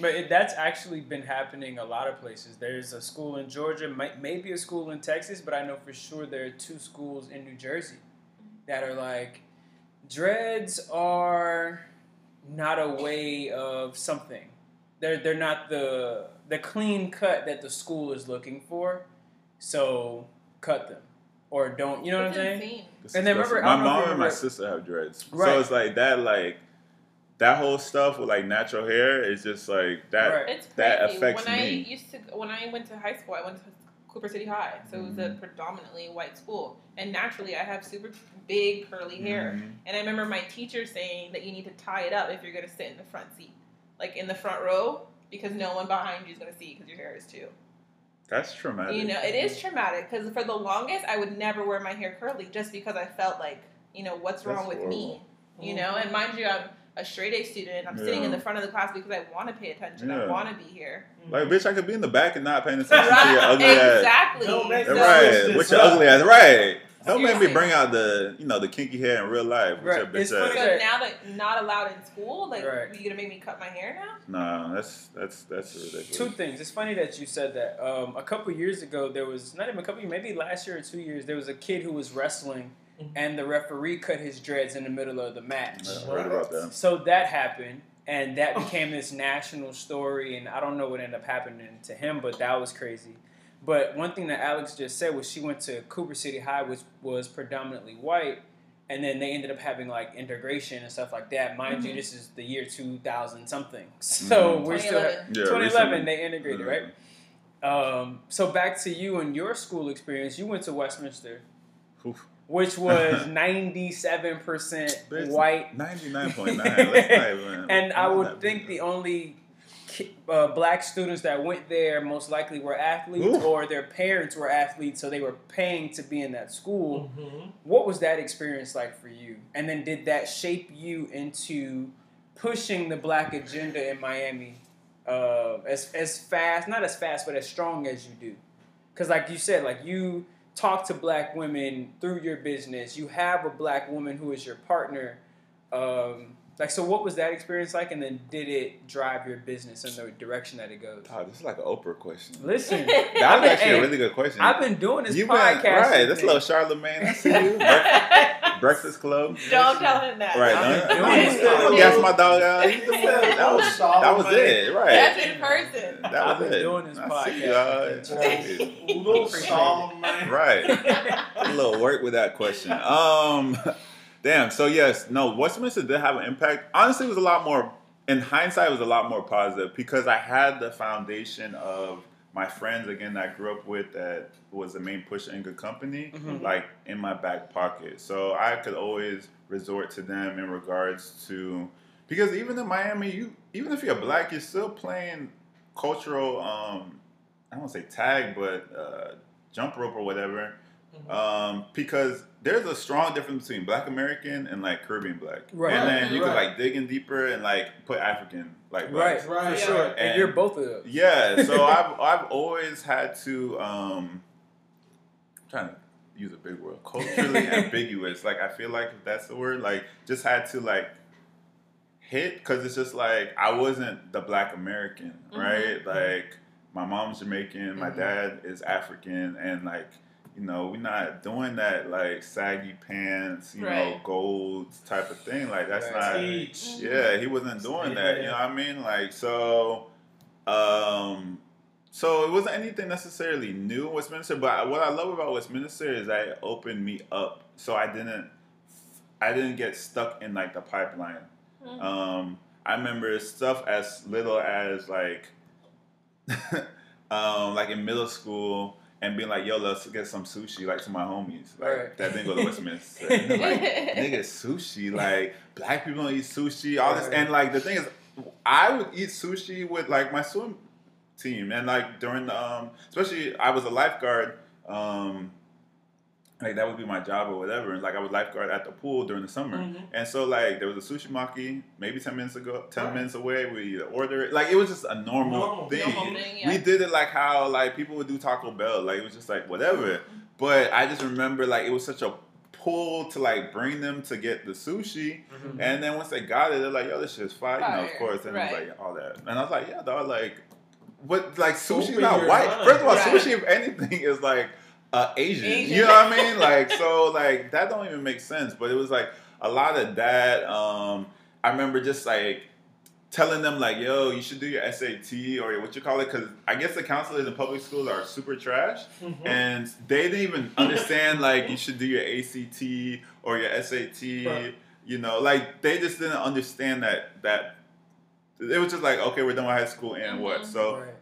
But it, that's actually been happening a lot of places. There's a school in Georgia, might, maybe a school in Texas, but I know for sure there are two schools in New Jersey that are like dreads are not a way of something. They're they're not the the clean cut that the school is looking for. So cut them or don't. You know what I'm It's saying? insane. And then remember- my don't know if mom and my sister have dreads, Right. so it's like that, like that whole stuff with like natural hair is just like that. Right. It's crazy. That affects when I me. used to, when I went to high school, I went to Cooper City High, so it was Mm-hmm. a predominantly white school, and naturally, I have super big curly hair. Mhm. And I remember my teacher saying that you need to tie it up if you're going to sit in the front seat, like in the front row, because no one behind you is going to see because your hair is too. That's traumatic. You know, it is traumatic because for the longest, I would never wear my hair curly just because I felt like, you know, what's wrong That's with me? You know, and mind you, I'm a straight A student. I'm sitting in the front of the class because I want to pay attention. I want to be here. Like, bitch, I could be in the back and not paying attention to your [laughs] ugly ass. exactly. Don't make So- me Right, Switch with your up. ugly ass. Right. Don't make me bring out the, you know, the kinky hair in real life. Which Right. your bitch It's ass. funny So that- now that not allowed in school, like Right. you gonna make me cut my hair now? Nah, that's that's that's ridiculous. Two things. It's funny that you said that. Um, a couple years ago, there was not even a couple, maybe last year or two years, there was a kid who was wrestling. And the referee cut his dreads in the middle of the match. I heard about that. So that happened, and that became this national story. And I don't know what ended up happening to him, but that was crazy. But one thing that Alex just said was she went to Cooper City High, which was predominantly white, and then they ended up having like integration and stuff like that. Mind you, Mhm. this is the year two thousand something, [laughs] so Mhm. we're still. 2011. Yeah, 2011, recently. they integrated, right? Um, so back to you and your school experience. You went to Westminster, Oof. Which [laughs] was 97% white. Ninety nine point nine. Let's not even. [laughs] And I would think the only uh, black students that went there most likely were athletes Ooh. or their parents were athletes, so they were paying to be in that school. Mhm. What was that experience like for you? And then did that shape you into pushing the black agenda in Miami uh, as as fast, not as fast, but as strong as you do? Because like you said, like you talk to black women through your business. You have a black woman who is your partner. Um, like so, what was that experience like? And then did it drive your business in the direction that it goes? Oh, this is like an Oprah question. Listen, That was [laughs] I've actually hey, a really good question. I've been doing this You've been podcast. right. That's a little Charlamagne. I see you. [laughs] Bre- Breakfast Club. Don't tell him that. Right. I've been Don't, doing don't, gas my dog out. That was That was it. Right. That's in person. That was I've was been it. doing this I podcast. dog. I see you. Little Appreciate Solomon. Right. a little work with that question. Um, [laughs] damn. So yes, no. Westminster did have an impact. Honestly, it was a lot more. In hindsight, it was a lot more positive because I had the foundation of my friends again that I grew up with that was the main push in good company, Mhm. like in my back pocket. So I could always resort to them in regards to because even in Miami, you even if you're black, you're still playing cultural. Um, I don't say tag, but uh, jump rope or whatever. Mhm. Um, because there's a strong difference between Black American and like Caribbean Black, Right. And then you Right. can like dig in deeper and like put African like Right, blacks. Right. for sure. And, And- you're both of those. Yeah, so [laughs] I've I've always had to um trying to use a big word, culturally [laughs] ambiguous. Like I feel like if that's the word, like just had to like hit because it's just like I wasn't the Black American, right? Like my mom's Jamaican, my Mhm. dad is African, and like you know we're not doing that like saggy pants, you know, Right. gold type of thing. Like that's Right. not. Teach. Yeah, he wasn't doing that. You know what I mean? Like so, um, so it wasn't anything necessarily new in Westminster. But what I love about Westminster is that it opened me up, so I didn't, I didn't get stuck in like the pipeline. Mhm. Um, I remember stuff as little as like, [laughs] um, like in middle school. And being like, yo, let's get some sushi, like to my homies. Like Right. that didn't go to Westminster. [laughs] Like, nigga, sushi. Like black people don't eat sushi. All this, and like the thing is, I would eat sushi with like my swim team, and like during the, um, especially I was a lifeguard. Um, like that would be my job or whatever. And like I was lifeguard at the pool during the summer, Mhm. and so like there was a sushi maki maybe ten minutes ago, ten Right. minutes away. We order it. Like it was just a normal, Normal. thing. Normal thing, yeah. We did it like how like people would do Taco Bell. Like it was just like whatever. But I just remember like it was such a pull to like bring them to get the sushi. Mhm. And then once they got it, they're like, yo, this shit's fire. You know, of course. And it was like all that. And I was like, yeah, dog, like but like sushi's Open not white. mind. First of all, Right. sushi if anything is like uh, Asian. Asian. You know what I mean? [laughs] Like so like that don't even make sense. But it was like a lot of that. Um I remember just like telling them like, yo, you should do your SAT or what you call it, because I guess the counselors in public schools are super trash, Mhm. and they didn't even understand like you should do your ACT or your SAT. Right. You know, like they just didn't understand that that it was just like, okay, we're done with high school and what. Mhm. So Right.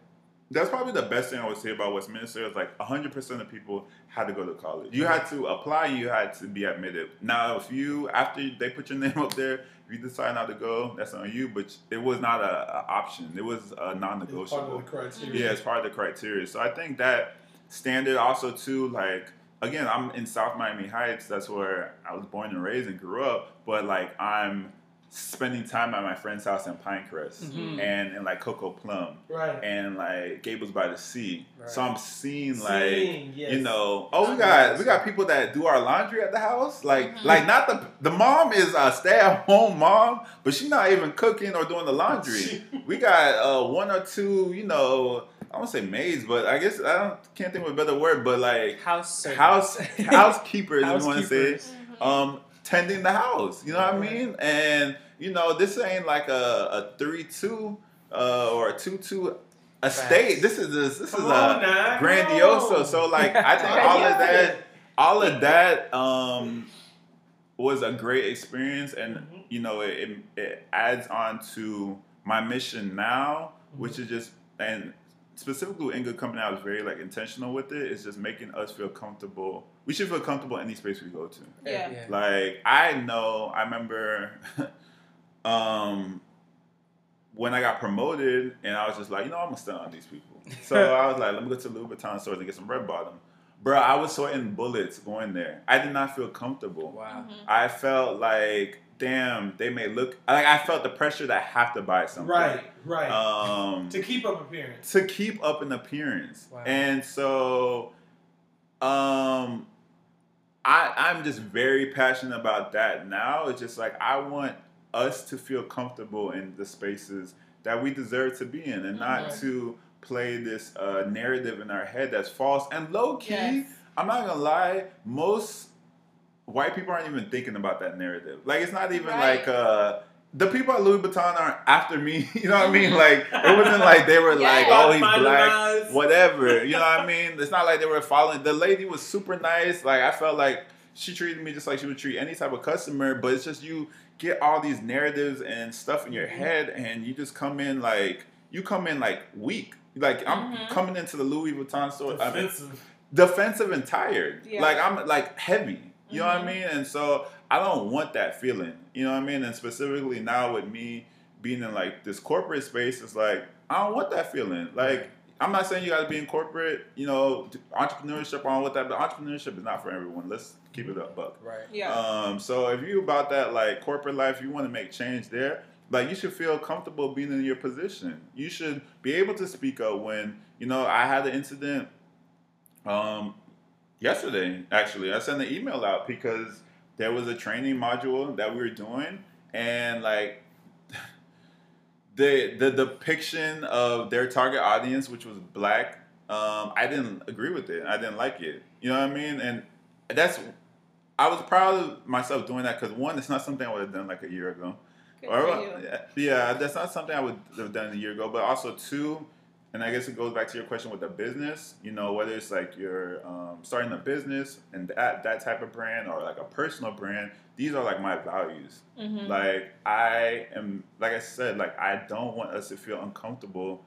That's probably the best thing I would say about Westminster is like 100% of people had to go to college. You mm-hmm. had to apply, you had to be admitted. Now, if you, after they put your [laughs] name up there, if you decide not to go, that's on you, but it was not a, a option. It was a non It's part negotiable. of the criteria. Yeah, it's part of the criteria. So I think that standard also too, like again, I'm in South Miami Heights. That's where I was born and raised and grew up. But like I'm spending time at my friend's house in Pinecrest Mhm. and in like Cocoplum Right. and like Gables by the Sea. Right. So I'm seeing like Seeing, yes. you know, oh we got we got people that do our laundry at the house. Like like not the the mom is a stay at home mom, but she's not even cooking or doing the laundry. [laughs] we got uh one or two, you know, I don't say maids, but I guess I don't can't think of a better word, but like House servants. house [laughs] housekeepers, if you want to say, Housekeepers. um, tending the house. You know what I mean? And you know, this ain't like a, a three two uh, or a two two estate. Facts. This is this, this Come is a now, grandioso. So like [laughs] I think all of that, all of that um, was a great experience, and Mhm. you know, it, it, it adds on to my mission now, Mm-hmm. which is just and specifically with in good company, I was very like intentional with it. It's just making us feel comfortable. We should feel comfortable in any space we go to. Yeah. yeah. Like I know, I remember [laughs] um when I got promoted and I was just like, you know, I'm gonna stun on these people. [laughs] So I was like, let me go to Louis Vuitton stores and get some red bottom. Bro, I was sweating bullets going there. I did not feel comfortable. Wow. I felt like, damn, they may look like I felt the pressure that I have to buy something. Right. Right. Um to keep up appearance. to keep up an appearance. Wow. And so um I I'm just very passionate about that now. It's just like I want us to feel comfortable in the spaces that we deserve to be in and not Mhm. to play this uh, narrative in our head that's false and low key. Yes. I'm not gonna lie, most white people aren't even thinking about that narrative. Like it's not even Right. like uh the people at Louis Vuitton aren't after me. [laughs] You know what I mean? [laughs] Like it wasn't like they were [laughs] like, Yes. oh he's black, Marginalized. whatever. You know what I mean? It's not like they were following. The lady was super nice. Like I felt like she treated me just like she would treat any type of customer. But it's just you get all these narratives and stuff in your Mm-hmm. head, and you just come in like you come in like weak. Like I'm Mhm. coming into the Louis Vuitton store. I mean, defensive and tired. Yeah. Like I'm like heavy. You know what I Mhm. mean? And so I don't want that feeling. You know what I mean? And specifically now with me being in like this corporate space, it's like I don't want that feeling. Like I'm not saying you got to be in corporate. You know, entrepreneurship. I don't that, but entrepreneurship is not for everyone. Let's keep it up, buck. Right. Yeah. Um, so if you about that like corporate life, you want to make change there. Like you should feel comfortable being in your position. You should be able to speak up when you know I had an incident um, yesterday. Actually, I sent an email out because there was a training module that we were doing, and like [laughs] the the depiction of their target audience, which was black, um, I didn't agree with it. I didn't like it. You know what I mean? And that's I was proud of myself doing that because one, it's not something I would have done like a year ago. Good Or, yeah, that's not something I would have done a year ago. But also two, and I guess it goes back to your question with the business. You know, whether it's like you're um, starting a business and that that type of brand, or like a personal brand. These are like my values. Mhm. Like I am, like I said, like I don't want us to feel uncomfortable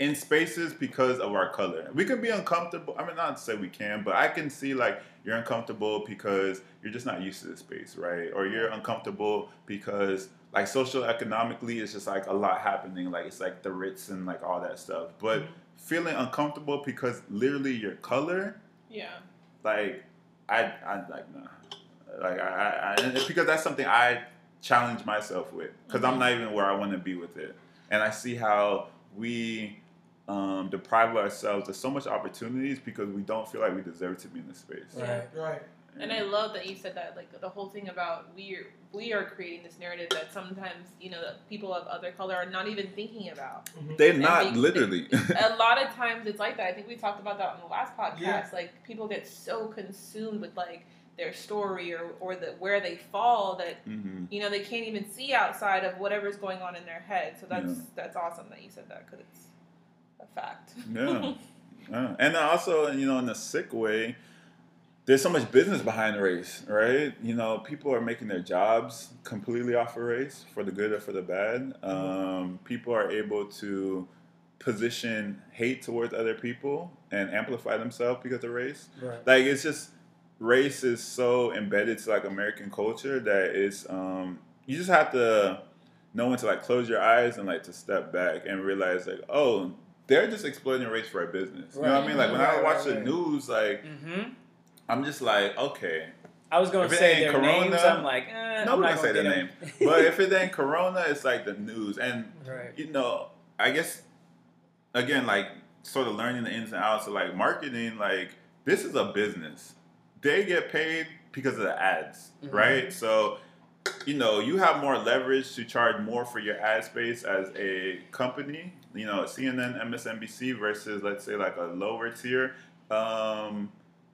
in spaces because of our color. We can be uncomfortable. I mean, not to say we can, but I can see like you're uncomfortable because you're just not used to the space, right? Or you're uncomfortable because like social economically, it's just like a lot happening. Like it's like the Ritz and like all that stuff. But feeling uncomfortable because literally your color, yeah. like I, I like nah. Like I, I, I it's because that's something I challenge myself with because I'm not even where I want to be with it, and I see how we um, deprive ourselves of so much opportunities because we don't feel like we deserve to be in this space. Right. Right. And I love that you said that, like the whole thing about we are we are creating this narrative that sometimes you know that people of other color are not even thinking about. They're And not they- literally. [laughs] A lot of times it's like that. I think we talked about that on the last podcast. Yeah. Like people get so consumed with like their story or or the where they fall that hmm you know they can't even see outside of whatever's going on in their head. So that's Yeah. that's awesome that you said that because it's a fact. Yeah. [laughs] Yeah. And also, you know, in a sick way, there's so much business behind the race, right? You know, people are making their jobs completely off of race for the good or for the bad. Um, people are able to position hate towards other people and amplify themselves because of race. Right. Like it's just race is so embedded to like American culture that it's um, you just have to know when to like close your eyes and like to step back and realize like oh they're just exploiting race for a business. You know what I mean? Like when I watch right, the right. news, like Mm-hmm. I'm just like okay, I was gonna say their Corona, names. I'm like, eh, no, I'm not gonna say gonna the name. but if it ain't [laughs] Corona, it's like the news and right. you know, I guess again, like sort of learning the ins and outs of like marketing, like this is a business. They get paid because of the ads, Mhm. right? So, you know, you have more leverage to charge more for your ad space as a company, you know, CNN, MSNBC versus let's say like a lower tier um,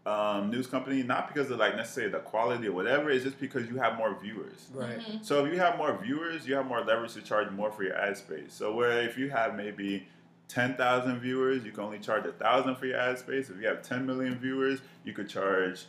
um, news company, not because of like necessarily the quality or whatever, it's just because you have more viewers. Right. Mhm. So if you have more viewers, you have more leverage to charge more for your ad space. So where if you have maybe ten thousand viewers, you can only charge a thousand for your ad space. If you have ten million viewers, you could charge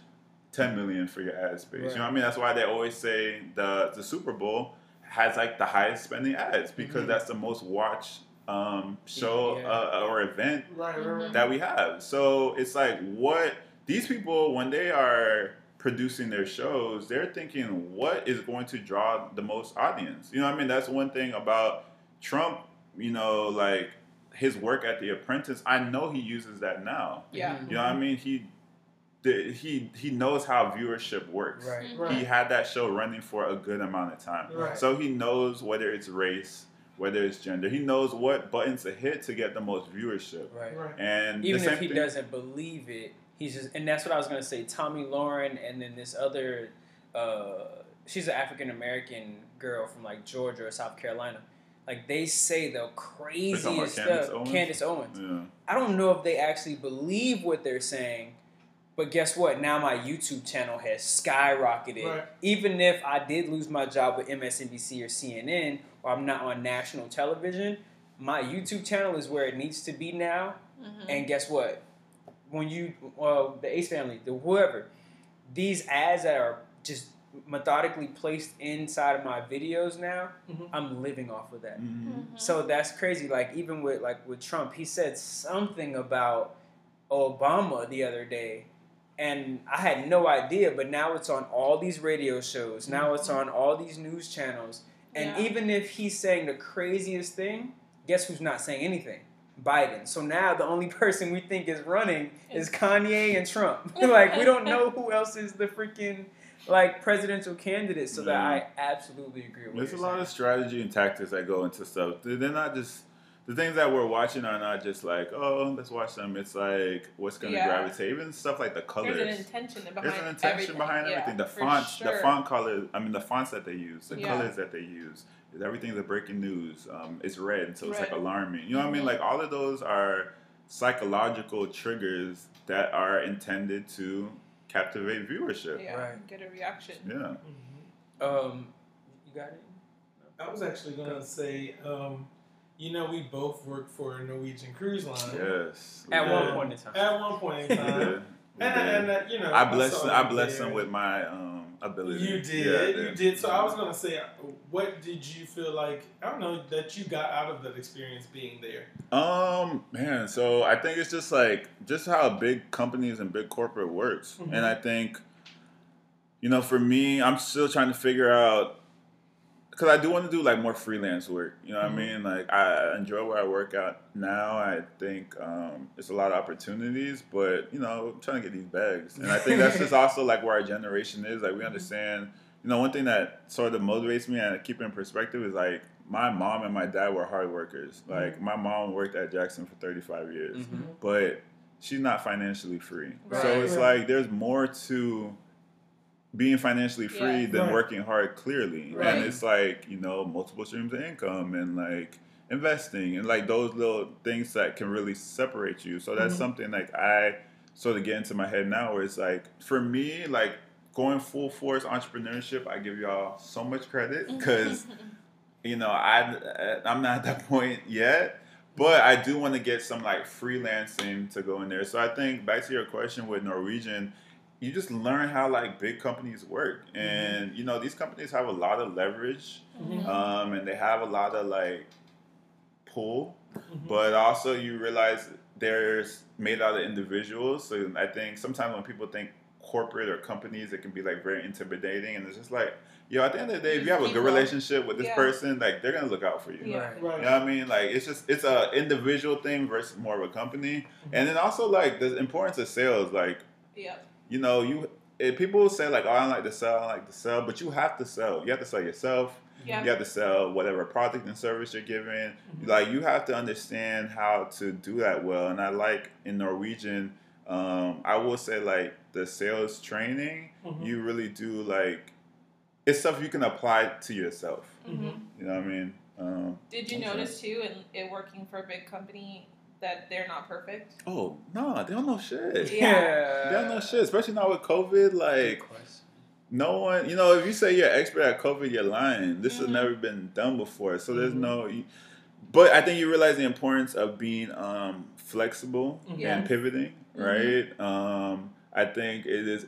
ten million for your ad space. You know what I mean? That's why they always say the the Super Bowl has like the highest spending ads because Mhm. that's the most watched um, show Yeah. uh, or event Right. Right. Right. that we have. So it's like what these people when they are producing their shows, they're thinking what is going to draw the most audience. You know what I mean? That's one thing about Trump, you know, like his work at The Apprentice, I know he uses that now. Yeah. Mhm. You know what I mean? He the- he he knows how viewership works. Right. Mhm. Right. He had that show running for a good amount of time. Right. So he knows whether it's race, whether it's gender. He knows what buttons to hit to get the most viewership. Right. Right. And Even the same if he thing- doesn't believe it, he's just, and that's what I was gonna say. Tomi Lahren, and then this other, uh, she's an African American girl from like Georgia or South Carolina. Like they say the about craziest Candace stuff. Owens? Candace Owens. Yeah. I don't know if they actually believe what they're saying, but guess what? Now my YouTube channel has skyrocketed. Right. Even if I did lose my job with MSNBC or CNN, or I'm not on national television, my YouTube channel is where it needs to be now. Mhm. And guess what? When you, well, the Ace family, the whoever, these ads that are just methodically placed inside of my videos now, Mhm. I'm living off of that. Mhm. Mhm. So that's crazy. Like even with like with Trump, he said something about Obama the other day, and I had no idea. But now it's on all these radio shows. Now it's on all these news channels. And Yeah. even if he's saying the craziest thing, guess who's not saying anything? Biden. So now the only [laughs] person we think is running hmm. is Kanye and Trump. [laughs] [laughs] like we don't know who else is the freaking like presidential candidate. So that I absolutely agree with. There's a what lot of strategy and tactics that go into stuff. They're they're not just the things that we're watching are not just like, oh, let's watch them. It's like what's going to Yeah. gravitate. Even stuff like the colors. There's an intention behind There's an intention everything. behind Yeah, everything. The for fonts, the font colors. I mean, the fonts that they use, the Yeah. colors that they use. Everything's a breaking news. Um, it's red, so it's like alarming. You know what I mean? Mhm. Like all of those are psychological triggers that are intended to captivate viewership. Yeah, Right. get a reaction. Yeah. Um, you got it. I was actually gonna say, um, you know, we both worked for a Norwegian cruise line. Yes. At did. one point in time. At one point in time. did. We and, did. and uh, you know, I blessed. saw I blessed there. him with my um, ability. You did, I you did. So I was gonna say, uh, what did you feel like? I don't know that you got out of that experience being there. Um, man, so I think it's just like just how big companies and big corporate works, Mhm. and I think, you know, for me, I'm still trying to figure out because I do want to do like more freelance work. You know what Mhm. I mean? Like I enjoy where I work out now. I think um, it's a lot of opportunities, but you know, I'm trying to get these bags, and I think that's just [laughs] also like where our generation is. Like we understand. You know, one thing that sort of motivates me and I keep it in perspective is like my mom and my dad were hard workers. Like my mom worked at Jackson for 35 years, Mhm. but she's not financially free. So it's Right. like there's more to being financially free Yeah. than Right. working hard clearly. Right. And it's like, you know, multiple streams of income and like investing and like those little things that can really separate you. So that's Mhm. something like I sort of get into my head now where it's like for me, like going full force entrepreneurship, I give y'all so much credit [laughs] because you know I I'm not at that [laughs] point yet. But I do want to get some like freelancing to go in there. So I think back to your question with Norwegian, you just learn how like big companies work, and you know these companies have a lot of leverage, Mhm. um, and they have a lot of like pull, Mhm. but also you realize they're made out of individuals. So I think sometimes when people think corporate or companies, it can be like very intimidating, and it's just like, yo, at the end of the day, if you have a good relationship with this Yeah. person, like they're gonna look out for you. Yeah. Right. Right. You know what I mean? Like it's just it's a individual thing versus more of a company, and then also like the importance of sales. Like Yep. You know, you if people say like, "Oh, I don't like to sell, I don't like to sell," but you have to sell. You have to sell yourself. Yeah. You have to sell whatever product and service you're giving. Mhm. Like you have to understand how to do that well. And I like in Norwegian, um, I will say like the sales training. Mhm. You really do like it's stuff you can apply to yourself. hmm You know what I mean? Um, Did you I'm sorry. notice too, in it working for a big company, that they're not perfect? Oh no, they don't know shit. Yeah. [laughs] They don't know shit, especially now with COVID. Like no one, you know, if you say you're an expert at COVID, you're lying. This has Mhm. never been done before, so there's Mhm. no. But I think you realize the importance of being um, flexible Yeah. and pivoting, Mhm. right? Um, I think it is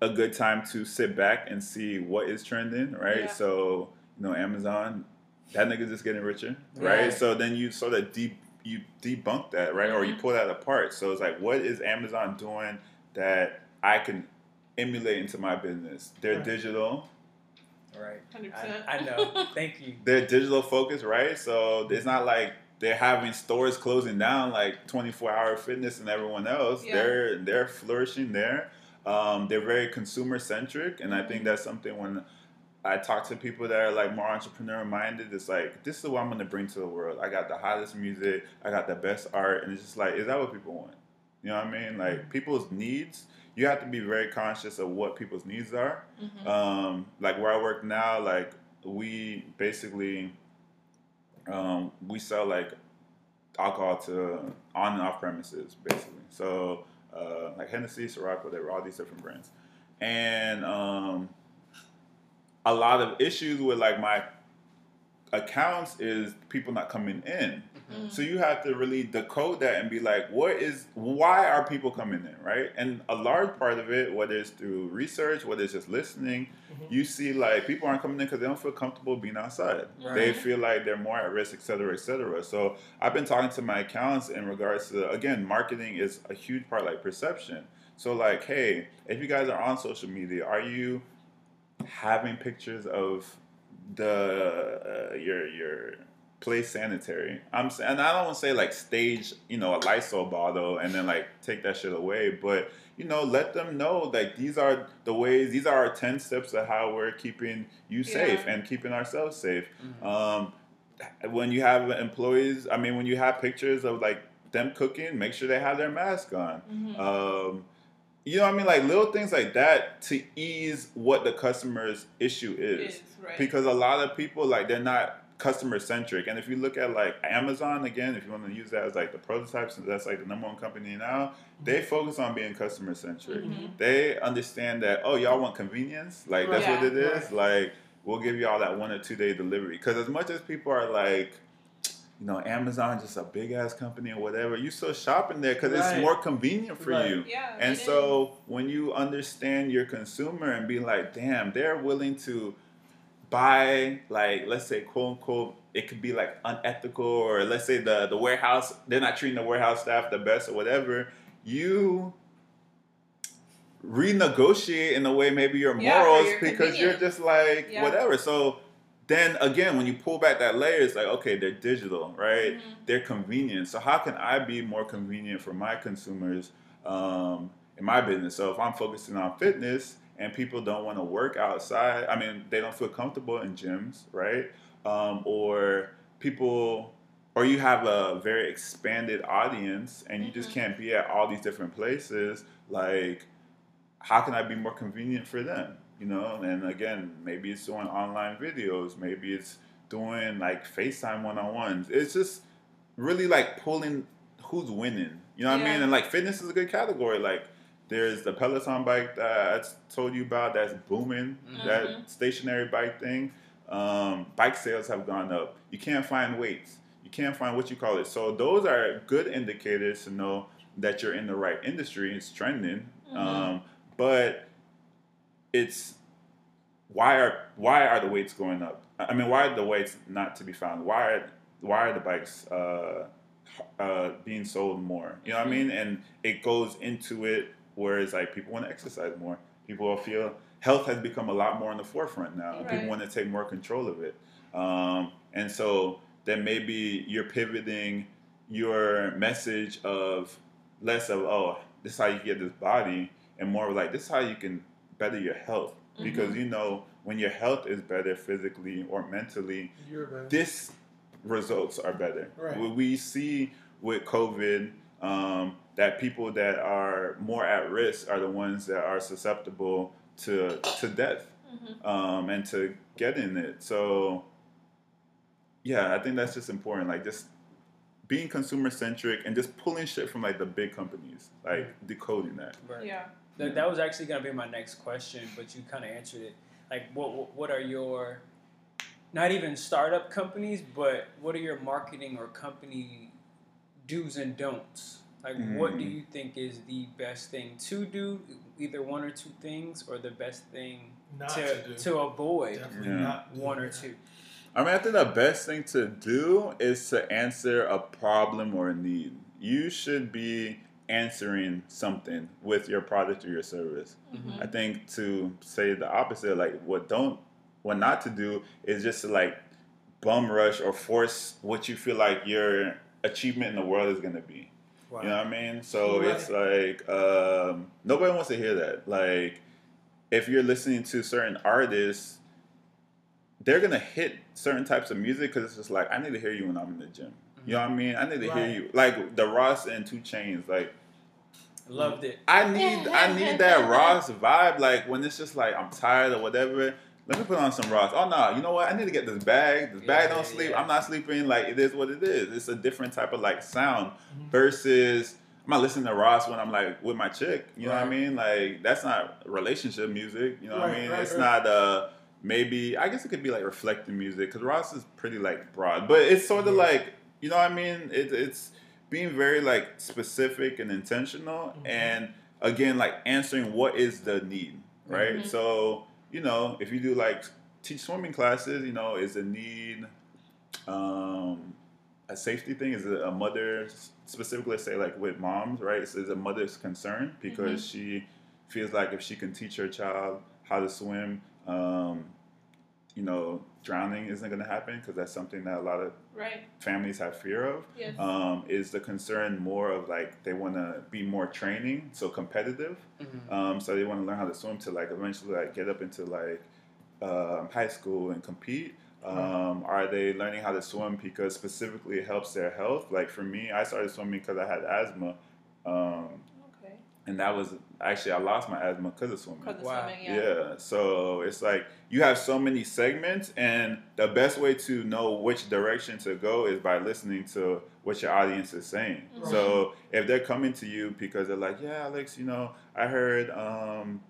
a good time to sit back and see what is trending, right? Yeah. So you know, Amazon, that nigga's just getting richer, right? Right. So then you sort of deep you debunk that, right? Or you Mhm. pull that apart. So it's like, what is Amazon doing that I can emulate into my business? They're Right. digital. Right. 100%. I, I know. [laughs] Thank you. They're digital focused, right? So it's not like they're having stores closing down like 24 hour fitness and everyone else. Yeah. They're they're flourishing there. Um, they're very consumer centric, and I think Mhm. that's something when I talk to people that are like more entrepreneur minded. It's like this is what I'm gonna bring to the world. I got the hottest music, I got the best art, and it's just like, is that what people want? You know what I mean? Like people's needs. You have to be very conscious of what people's needs are. Mhm. Um, like where I work now, like we basically um, we sell like alcohol to on and off premises, basically. So uh, like Hennessy, Ciroc, whatever, all these different brands, and um, a lot of issues with like my accounts is people not coming in. Mhm. So you have to really decode that and be like, what is why are people coming in, right? And a large part of it, whether it's through research, whether it's just listening, Mhm. you see like people aren't coming in because they don't feel comfortable being outside. They Mhm. feel like they're more at risk, et cetera, et cetera. So I've been talking to my accounts in regards to again, marketing is a huge part like perception. So like, hey, if you guys are on social media, are you having pictures of the uh, your your place sanitary? I'm and I don't want to say like stage, you know, a Lysol bottle and then like take that shit away, but you know, let them know like these are the ways, these are our ten steps of how we're keeping you safe Yeah. and keeping ourselves safe. Mhm. Um, when you have employees, I mean, when you have pictures of like them cooking, make sure they have their mask on. Mhm. Um, you know what I mean? Like little things like that to ease what the customer's issue is. Is, right. Because a lot of people like they're not customer centric. And if you look at like Amazon again, if you want to use that as like the prototype, since that's like the number one company now, they focus on being customer centric. Mhm. They understand that oh y'all want convenience, like that's Right. what it is. Yeah. is. Like we'll give you all that one or two day delivery. Because as much as people are like. You know, Amazon just a big ass company or whatever. You still shopping there because Right. it's more convenient for Right. you. yeah. And it so when you understand your consumer and be like, damn, they're willing to buy like let's say quote unquote it could be like unethical or let's say the the warehouse they're not treating the warehouse staff the best or whatever, you renegotiate in a way maybe your Yeah, for morals your because you're just like Yeah. whatever. So then again when you pull back that layer it's like okay they're digital right? Mhm. they're convenient. So how can i be more convenient for my consumers um, in my business? So if i'm focusing on fitness and people don't want to work outside i mean they don't feel comfortable in gyms right? Um, or people or you have a very expanded audience and you just Mhm. can't be at all these different places like how can i be more convenient for them you know and again maybe it's doing online videos maybe it's doing like facetime one-on-ones. It's just really like pulling who's winning you know what i mean? And like fitness is a good category. Like there's the peloton bike that i told you about that's booming Mhm. that stationary bike thing. Um, bike sales have gone up. You can't find weights. You can't find what you call it. So those are good indicators to know that you're in the right industry it's trending. Mhm. um, but it's why are why are the weights going up? I mean, why are the weights not to be found? Why are why are the bikes uh, uh, being sold more? You know what I mean? And it goes into it where it's like people want to exercise more. People feel health has become a lot more in the forefront now. and People want to take more control of it. Um, and so then maybe you're pivoting your message of less of oh this is how you get this body and more of like this is how you can better your health because you know when your health is better physically or mentally this results are better Right. what we see with covid um, that people that are more at risk are the ones that are susceptible to to death Mhm. um, and to getting it so yeah i think that's just important like just being consumer centric and just pulling shit from like the big companies like decoding that Right. Yeah. That, that was actually gonna be my next question, but you kind of answered it. Like, what what- what are your not even startup companies, but what are your marketing or company do's and don'ts? Like, what do Mm. you think is the best thing to do? Either one or two things, or the best thing Not to to do. to avoid Yeah. not one or two. I mean, I think the best thing to do is to answer a problem or a need. You should be answering something with your product or your service. Mhm. I think to say the opposite, like what don't, what not to do is just to like bum rush or force what you feel like your achievement in the world is going to be. Wow. You know what I mean? So Right. it's like um, nobody wants to hear that. Like if you're listening to certain artists, they're gonna hit certain types of music because it's just like I need to hear you when I'm in the gym. You know what I mean? I need to hear you. Like the Ross and 2 Chainz. Like Loved it. I need I need that Ross vibe. Like when it's just like I'm tired or whatever. Let me put on some Ross. Oh no, you know what? I need to get this bag. This bag don't sleep. yeah. I'm not sleeping. Like it is what it is. It's a different type of like sound Mhm. versus I'm not listening to Ross when I'm like with my chick. You know what I mean? Like that's not relationship music. You know what I mean? right, it's right. not uh maybe I guess it could be like reflective music because Ross is pretty like broad, but it's sort of Yeah. like you know what I mean? It, it's being very like specific and intentional Mhm. and again like answering what is the need right Mhm. so you know if you do like teach swimming classes you know is the need um a safety thing is it a mother specifically say like with moms right is it a mother's concern because she feels like if she can teach her child how to swim um you know drowning isn't going to happen because that's something that a lot of Right. families have fear of Yes. um, is the concern more of like they want to be more training, so competitive. Mhm. Um, so they want to learn how to swim to like eventually like get up into like um, high school and compete. Um, are they learning how to swim because specifically it helps their health? Like for me, I started swimming because I had asthma, um, Okay. and that was actually I lost my asthma because of swimming. Because of Wow. swimming, yeah. Yeah, so it's like you have so many segments, and the best way to know which direction to go is by listening to what your audience is saying. Mhm. So if they're coming to you because they're like, "Yeah, Alex, you know, I heard um,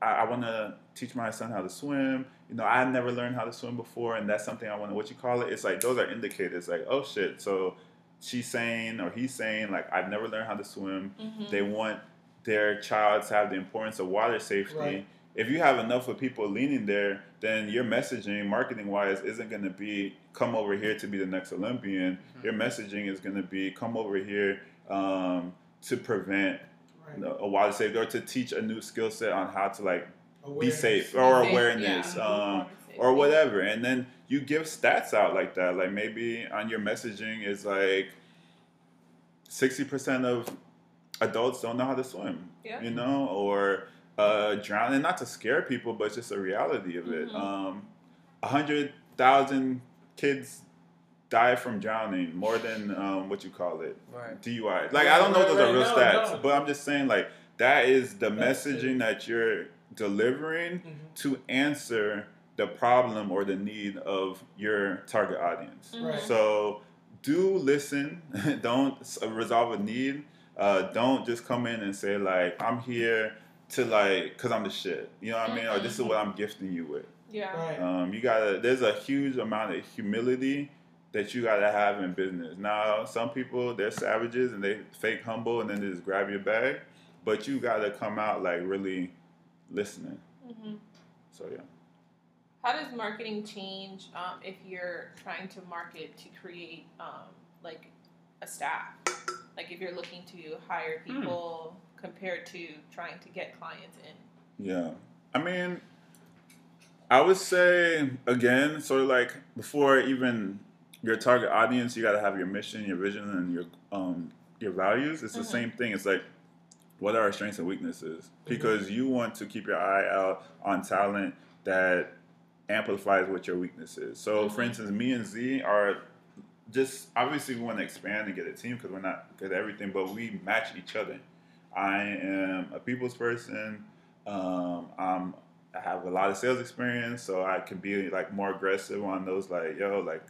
I, I want to teach my son how to swim. You know, I never learned how to swim before, and that's something I want to. What you call it? It's like those are indicators. Like, oh shit, so she's saying or he's saying like, I've never learned how to swim. Mhm. They want their child to have the importance of water safety. Right. If you have enough of people leaning there, then your messaging, marketing wise, isn't going to be come over here to be the next Olympian. Your messaging is going to be come over here um, to prevent Right. a water safety or to teach a new skill set on how to like be safe or awareness. yeah. Um, or whatever. And then you give stats out like that. Like maybe on your messaging is like sixty percent of adults don't know how to swim. Yeah. You know, or uh, drowning. Not to scare people, but it's just a reality of it. Mhm. Um, a hundred thousand kids die from drowning more than um, what you call it Right. DUI. Like I don't know if those are real right, no, stats, no. but I'm just saying like that is the That's messaging it. that you're delivering Mhm. to answer the problem or the need of your target audience. Mhm. Right. So do listen. [laughs] don't resolve a need. Uh, don't just come in and say like I'm here to like because I'm the shit. You know what I mean? Or this is what I'm gifting you with. Yeah. Right. Um, you gotta. There's a huge amount of humility that you gotta have in business. Now, some people they're savages and they fake humble and then they just grab your bag, but you gotta come out like really listening. hmm So yeah. How does marketing change um, if you're trying to market to create um, like a staff? Like if you're looking to hire Hmm. people compared to trying to get clients in. Yeah. I mean, I would say again, sort of like before even your target audience, you got to have your mission, your vision, and your um your values. It's the Mhm. same thing. It's like what are our strengths and weaknesses? Because you want to keep your eye out on talent that amplifies what your weakness is. So, for Mhm. instance, me and Z are just obviously we want to expand and get a team because we're not good at everything, but we match each other. I am a people's person. Um, I'm, I have a lot of sales experience, so I can be like more aggressive on those. Like, yo, like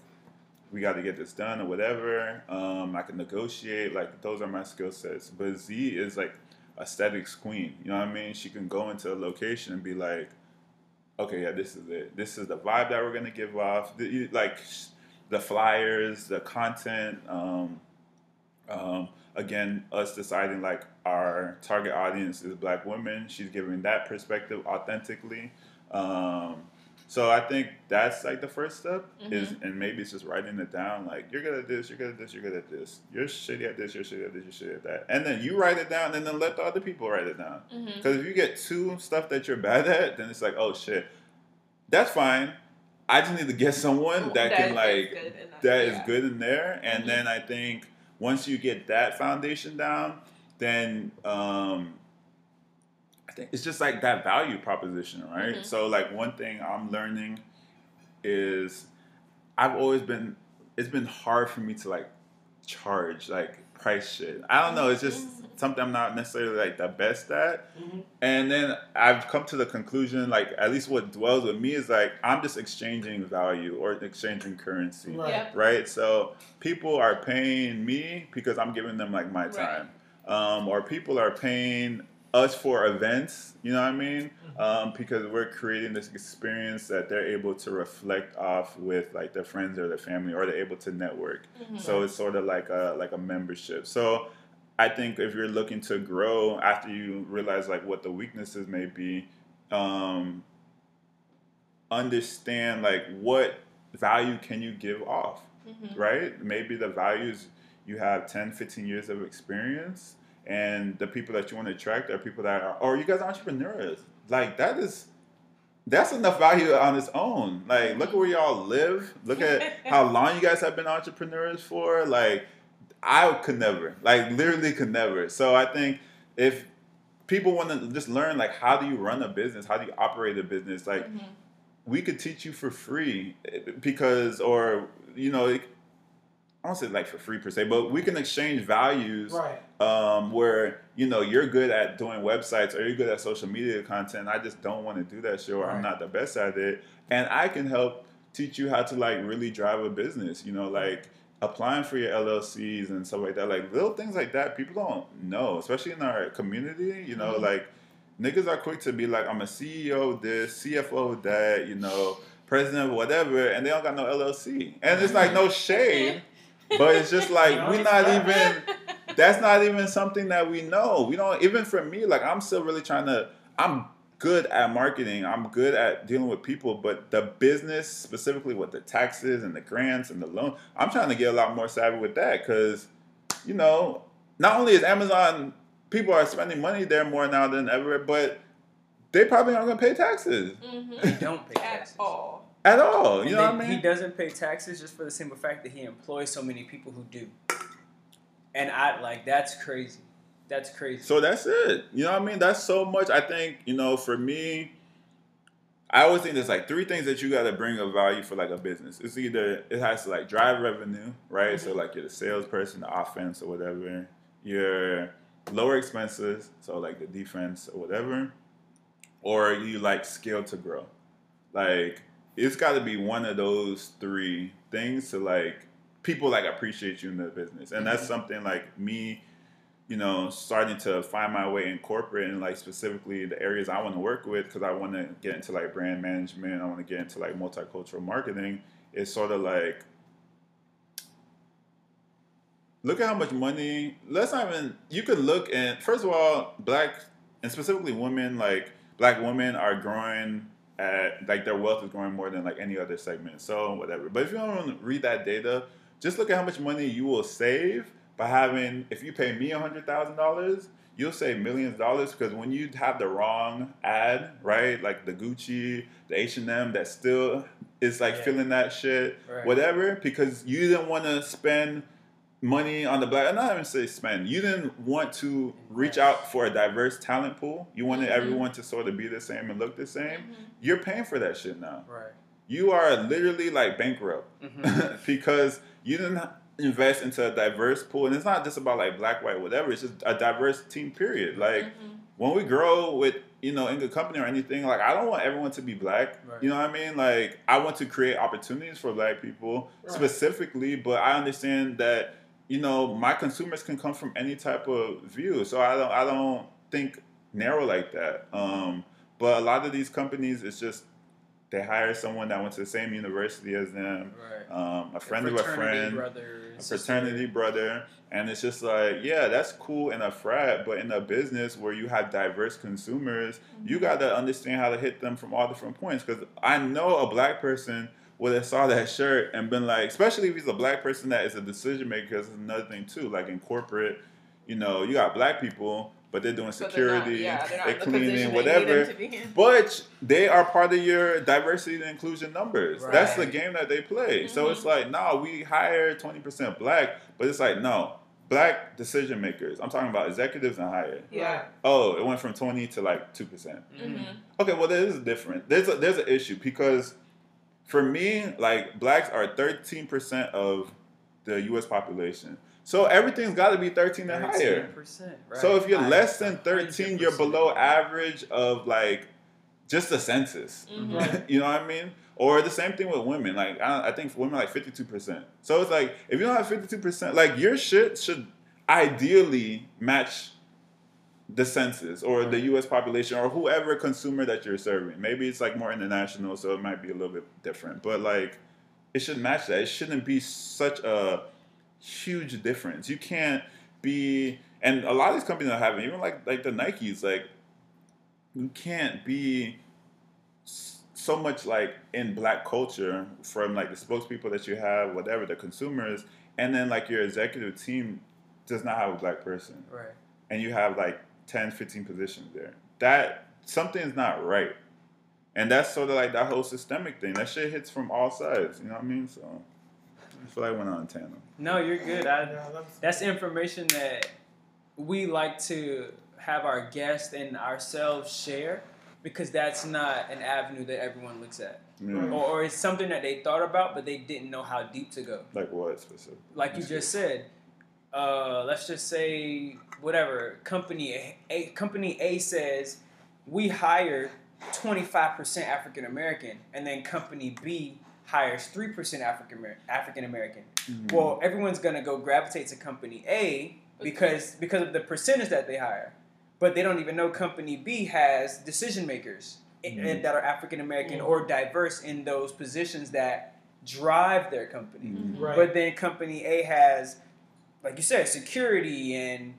we got to get this done or whatever. Um, I can negotiate. Like those are my skill sets. But Z is like aesthetics queen. You know what I mean? She can go into a location and be like, okay, yeah, this is it. This is the vibe that we're gonna give off. Like the flyers, the content. Um, um, again, us deciding like our target audience is black women. She's giving that perspective authentically. Um, so I think that's like the first step is, and maybe it's just writing it down. Like you're good at this, you're good at this, you're good at this. You're shitty at this, you're shitty at this, you're shitty at that. And then you write it down, and then let the other people write it down. Mm-hmm. Because if you get two stuff that you're bad at, then it's like, oh shit, that's fine. I just need to get someone that, can like that, that is yeah. good in there, and Mhm. then I think once you get that foundation down, then um, I think it's just like that value proposition, right? Mhm. So like one thing I'm learning is I've always been it's been hard for me to like charge like price shit. I don't know. It's just Mhm. Something I'm not necessarily like the best at. Mhm. And then I've come to the conclusion, like at least what dwells with me is like I'm just exchanging value or exchanging currency, Right. Yep. right? So people are paying me because I'm giving them like my Right. time, um, or people are paying us for events. You know what I mean? Um, because we're creating this experience that they're able to reflect off with like their friends or their family, or they're able to network. Mhm. So it's sort of like a like a membership. So I think if you're looking to grow after you realize like what the weaknesses may be, um, understand like what value can you give off, Mhm. right? Maybe the values you have 10, 15 years of experience and the people that you want to attract are people that are or you guys are entrepreneurs. Like that is that's enough value on its own. Like, look at where y'all live. Look at [laughs] how long you guys have been entrepreneurs for. Like, I could never. Like, literally could never. So I think if people want to just learn, like, how do you run a business? How do you operate a business? Like, Mhm. we could teach you for free because, or you know, it, I don't say like for free per se, but we can exchange values Right. um, where you know you're good at doing websites or you're good at social media content. I just don't want to do that shit, or I'm not the best at it, and I can help teach you how to like really drive a business. You know, like applying for your LLCs and stuff like that. Like little things like that, people don't know, especially in our community. You know, Mhm. like niggas are quick to be like, I'm a CEO of this, CFO of that. You know. President of whatever, and they don't got no LLC, and it's like no shade, [laughs] but it's just like we're not not. even that's not even something that we know. We don't even for me, like I'm still really trying to I'm good at marketing. I'm good at dealing with people, but the business, specifically with the taxes and the grants and the loan, I'm trying to get a lot more savvy with that because, you know, not only is Amazon people are spending money there more now than ever, but they probably aren't gonna pay taxes They Mhm. don't pay taxes At all. at all. And You know they- what I mean? He doesn't pay taxes just for the simple fact that he employs so many people who do. And I like that's crazy. That's crazy. So that's it. You know what I mean? That's so much. I think, you know, for me, I always think there's like three things that you got to bring of value for like a business. It's either it has to like drive revenue, right? So mm-hmm. like you're the salesperson, the offense or whatever. You're lower expenses, so like the defense or whatever. Or you like scale to grow. Like it's got to be one of those three things to like people like appreciate you in the business, and that's mm-hmm. something like me you know, starting to find my way in corporate and like specifically the areas I want to work with because I want to get into like brand management. I want to get into like multicultural marketing. It's sort of like, look at how much money. Let's not even. You could look and first of all, black and specifically women, like black women, are growing at like their wealth is growing more than like any other segment. So whatever. But if you don't read that data, just look at how much money you will save by having if you pay me a hundred thousand dollars you'll save millions of dollars because when you have the wrong ad right like the gucci the h&m that still is like Yeah. feeling that shit Right. whatever because you didn't want to spend money on the black i'm not even say spend you didn't want to reach out for a diverse talent pool you wanted Mhm. everyone to sort of be the same and look the same you're paying for that shit now Right. you are literally like bankrupt Mhm. [laughs] because you didn't invest into a diverse pool and it's not just about like black white whatever it's just a diverse team period like Mhm. when we grow with you know in good company or anything like i don't want everyone to be black Right. you know what i mean like i want to create opportunities for black people Right. specifically but i understand that you know my consumers can come from any type of view so i don't i don't think narrow like that um but a lot of these companies it's just they hire someone that went to the same university as them Right. um, a friend of a friend brother, a fraternity brother. And it's just like yeah that's cool in a frat but in a business where you have diverse consumers you mm-hmm. got to understand how to hit them from all different points. Because i know a black person would have saw that shirt and been like especially if he's a black person that is a decision maker because it's another thing too like in corporate you know you got black people but they're doing But they're not- security yeah, they're not they're in the position cleaning they whatever them to be in. but they are part of your diversity and inclusion numbers. That's the game that they play. So Mhm. it's like, no, we hire 20% black, but it's like, no, black decision makers. I'm talking about executives and higher. Yeah. Oh, it went from 20 to like 2%. Mhm. Mhm. Okay, well, there is different. There's a, there's an issue because for me, like, blacks are 13% of the U.S. population. So everything's got to be 13 and higher. 13%, right. So if you're I- less than 13, you're below average of like just the census. Mhm. [laughs] You know what I mean? Or the same thing with women. Like I, I think for women like 52%. So it's like if you don't have 52%, like your shit should ideally match the census or the US population or whoever consumer that you're serving. Maybe it's like more international, so it might be a little bit different. But like it should match that. It shouldn't be such a huge difference. You can't be and a lot of these companies are having even like like the Nikes, like you can't be so much like in black culture from like the spokespeople that you have, whatever the consumers, and then like your executive team does not have a black person, Right. and you have like 10, 15 positions there. That something's not right, and that's sort of like that whole systemic thing. That shit hits from all sides. You know what I mean? So I feel like I went on a tangent. No, you're good. I, that's, that's information that we like to have our guests and ourselves share because that's not an avenue that everyone looks at, Yeah. or, or it's something that they thought about but they didn't know how deep to go. Like what specific? Like you just said, uh, let's just say whatever company A, a company A says we hire twenty five percent African American, and then company B hires three percent African African American. Mhm. Well, everyone's gonna go gravitate to company A because because of the percentage that they hire, but they don't even know company B has decision makers i- Mhm. that are African American Mhm. or diverse in those positions that drive their company. Mhm. Right. But then company A has, like you said, security and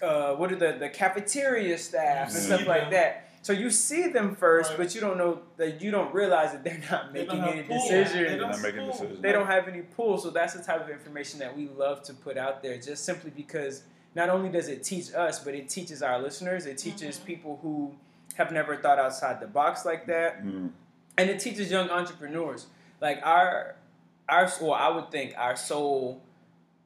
uh, what are the the cafeteria staff and stuff see like that. So you see them first, Right. but you don't know that you don't realize that they're not They don't making have any pull. decisions. They They're don't not making decisions. They don't have any pull, so that's the type of information that we love to put out there, just simply because not only does it teach us, but it teaches our listeners. It teaches Mhm. people who have never thought outside the box like that, Mm. and it teaches young entrepreneurs. Like our, our, well, I would think our sole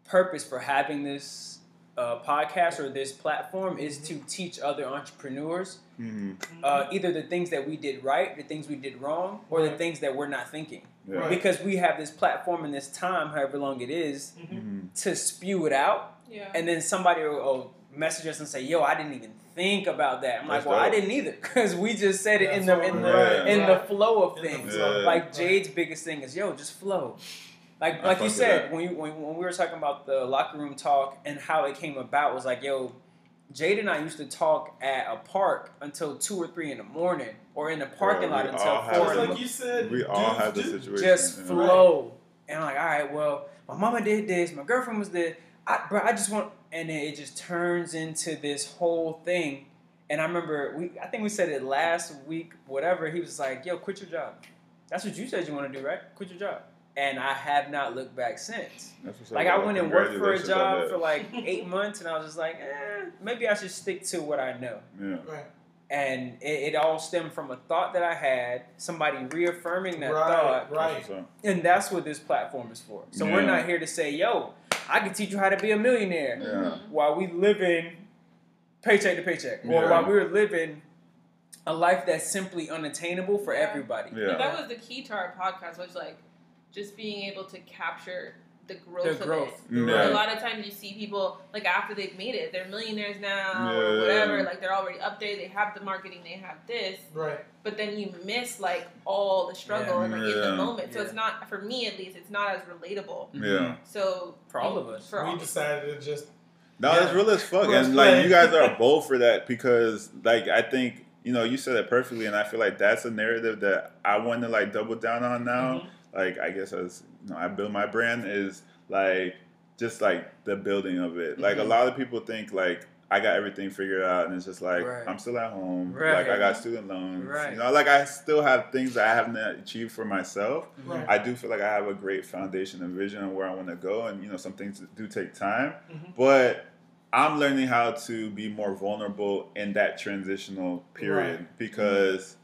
purpose for having this uh, podcast or this platform is to teach other entrepreneurs Mhm. uh, either the things that we did right, the things we did wrong, or the things that we're not thinking Yeah. Right. because we have this platform and this time, however long it is, Mhm. to spew it out, Yeah. and then somebody will, will message us and say, "Yo, I didn't even think about that." I'm That's like, "Well, I didn't either," [laughs] because we just said it in That's the in the right, in right. the flow of In things. flow. Yeah. Like Jade's biggest thing is, "Yo, just flow." Like I like you said when you when, when we were talking about the locker room talk and how it came about was like, "Yo." Jade and I used to talk at a park until two or three in the morning, or in the parking Bro, lot until four. Just like you said, We all dudes have the situation. just yeah. flow. And I'm like, all right, well, my mama did this, my girlfriend was there. I, bro, I just want, and then it just turns into this whole thing. And I remember, we, I think we said it last week, whatever. He was like, yo, quit your job. That's what you said you want to do, right? Quit your job. And I have not looked back since. Like I went and worked for a job for like [laughs] eight months, and I was just like, eh, maybe I should stick to what I know Yeah. Right. and it, it all stemmed from a thought that I had, somebody reaffirming that Right, thought, right. That's and that's what this platform is for. So we're not here to say, "Yo, I can teach you how to be a millionaire," Yeah. while we living paycheck to paycheck, or Yeah. while we're living a life that's simply unattainable for Yeah. everybody. And Yeah. that was the key to our podcast was like just being able to capture the growth The of growth. it. Yeah. A lot of times you see people like after they've made it, they're millionaires now, Yeah. or whatever. Like they're already up there. They have the marketing. They have this. Right. But then you miss like all the struggle Yeah. and like in the moment. So Yeah. it's not for me at least. It's not as relatable. Yeah. So For all of us. For all we decided to just No, Yeah. it's real as fuck, Let's and like you guys are bold for that because, like, I think you know you said it perfectly, and I feel like that's a narrative that I want to like double down on now. Mm-hmm. Like, I guess as you know, I build my brand is like just like the building of it. Like a Mhm. lot of people think like I got everything figured out, and it's just like Right. I'm still at home. Right. Like I got student loans. Right. You know, like I still have things that I haven't achieved for myself. Right. I do feel like I have a great foundation and vision of where I want to go, and you know, some things do take time, Mhm. but I'm learning how to be more vulnerable in that transitional period because.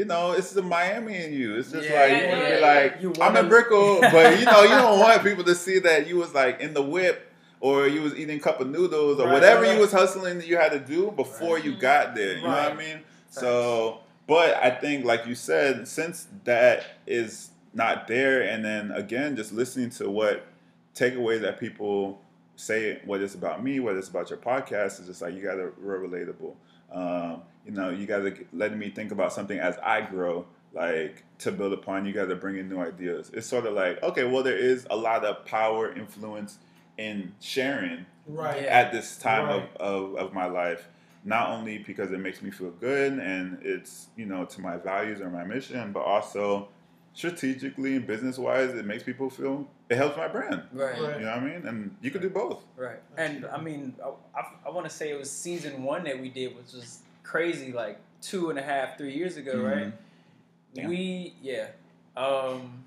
You know, it's the Miami in you. It's just Yeah, like I you want to know. be like, You I'm wanna- in Brickell, [laughs] but you know, you don't want people to see that you was like in the whip or you was eating a cup of noodles or Right, whatever right. you was hustling that you had to do before Right. you got there. You know what I mean? So, but I think, like you said, since that is not there, and then again, just listening to what takeaways that people say, whether it's about me, whether it's about your podcast, is just like you got are real relatable. Um, you know, you guys are letting me think about something as I grow, like to build upon. You guys are bringing new ideas. It's sort of like, okay, well, there is a lot of power, influence in sharing right. At this time Right. of, of, of my life not only because it makes me feel good and it's you know to my values or my mission but also strategically and business wise it makes people feel it helps my brand Right. Right. you know what i mean and you could do both Right. And I mean, I, I, I want to say it was season one that we did, which was crazy, like two and a half, three years ago, right? Mhm. Yeah. We, yeah. Um,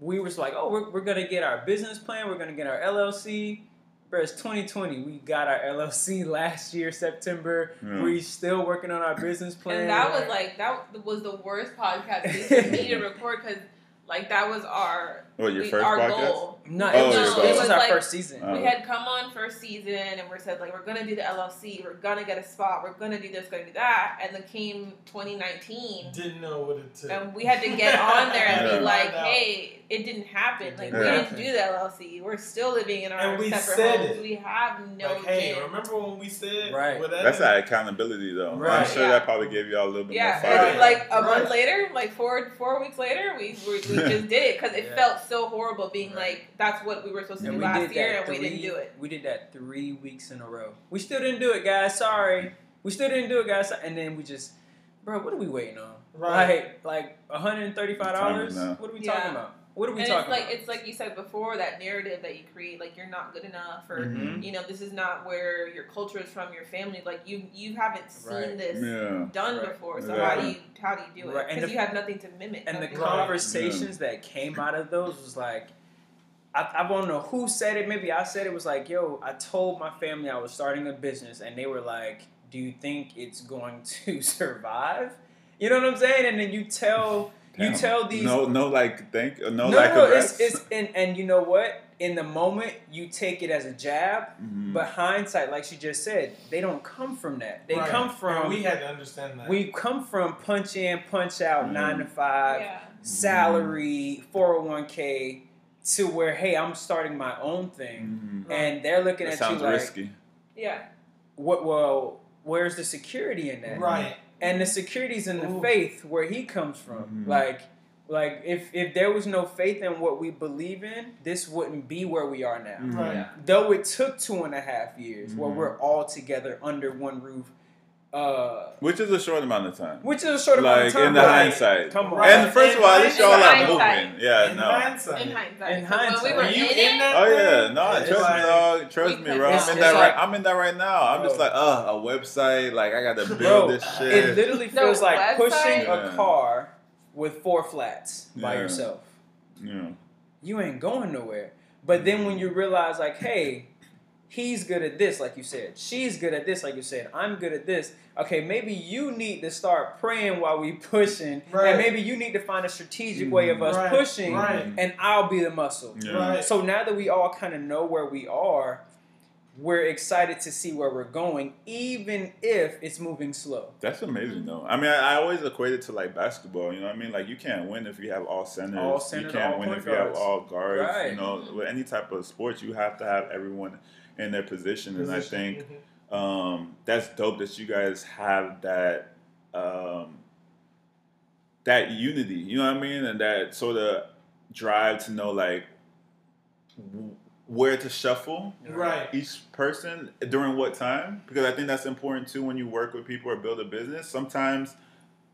we was like, oh, we're, we're going to get our business plan, we're going to get our LLC. Bro, it's 2020. We got our LLC last year, September. Yeah. We still working on our business plan. And that was like that was the worst podcast [laughs] for me to record because Like that was our What your we- first our podcast? goal. No, Oh, it was, your was It was our like- first season. Uh, we had come on first season and we said like we're gonna do the LLC, we're gonna get a spot, we're gonna do this, gonna do that, and then came 2019, Didn't know what it took. and we had to get on there and Yeah. be like, hey, it didn't happen. Like didn't we didn't do the LLC. We're still living in our And we separate said homes. it. We have no like, hey, gym. remember when we said Right. whatever? That's that accountability, though. I'm sure Yeah. that probably gave y'all a little bit Yeah, more and fire. then, like a month later, like four four weeks later, we we, we [laughs] just did it because it Yeah. felt so horrible being Right. like that's what we were supposed to And do last year that and we didn't do it. We did that three weeks in a row. We still didn't do it, guys. Sorry, we still didn't do it, guys. And then we just, bro, what are we waiting on? Right. Like, like one hundred and thirty-five dollars. Time is now. What are we Yeah. talking about? What are we and talking it's like about? it's like you said before that narrative that you create, like you're not good enough, or Mhm. you know this is not where your culture is from, your family. Like you you haven't seen Right. this Yeah. done Right. before, so Yeah. how do you how do you do it? Right, and Because the- you have nothing to mimic. and the nothing to- conversations that came out of those was like I, I don't know who said it maybe i said it was like yo i told my family i was starting a business and they were like do you think it's going to [laughs] survive you know what i'm saying and then you tell you tell these No, no, like thank, no, no, like no, it's, it's and, and you know what in the moment you take it as a jab Mhm. but hindsight like she just said they don't come from that they Right. come And from we had to understand that. we come from punch in punch out Mhm. nine to five yeah. salary, 401k to where, hey, I'm starting my own thing. Mhm. And they're looking That at you like, risky. Yeah. what, well, where's the security in that? right. And the security's in the Ooh. faith where he comes from. Mhm. Like, like if, if there was no faith in what we believe in, this wouldn't be where we are now. Mhm. Right. Yeah. Though it took two and a half years where Mhm. we're all together under one roof, uh, Which is a short amount of time. which is a short amount Like of time. in the but- hindsight. Come on. Right. And first of all, at least In y'all are hindsight. moving. Yeah, in no. hindsight. In hindsight. In 'Cause when hindsight. we were Were you in, in it, that? Oh yeah, no, It's trust me, dog. Trust me, bro. I'm in that like- right. I'm in that right now. I'm just like, uh, a website. Like I got to build Bro, this shit. It literally The feels like website? pushing Yeah. a car with four flats by Yeah. yourself. Yeah. You ain't going nowhere. But then when you realize, like, hey, he's good at this, like you said, she's good at this, like you said, I'm good at this. Okay, maybe you need to start praying while we [laughs] pushing, Right. and maybe you need to find a strategic way of us Right, pushing, right. and I'll be the muscle. Yeah. Right. So now that we all kind of know where we are, we're excited to see where we're going, even if it's moving slow. That's amazing though. I mean, I, I always equate it to like basketball. You know what I mean? Like you can't win if you have all centers. All centers you can't all win point if you have all guards. Right. You know, with any type of sports, you have to have everyone in their position. And I Position. think Mhm. um, that's dope that you guys have that um, that unity. You know what I mean? And that sort of drive to know like w- where to shuffle Right. each person during what time because i think that's important too when you work with people or build a business sometimes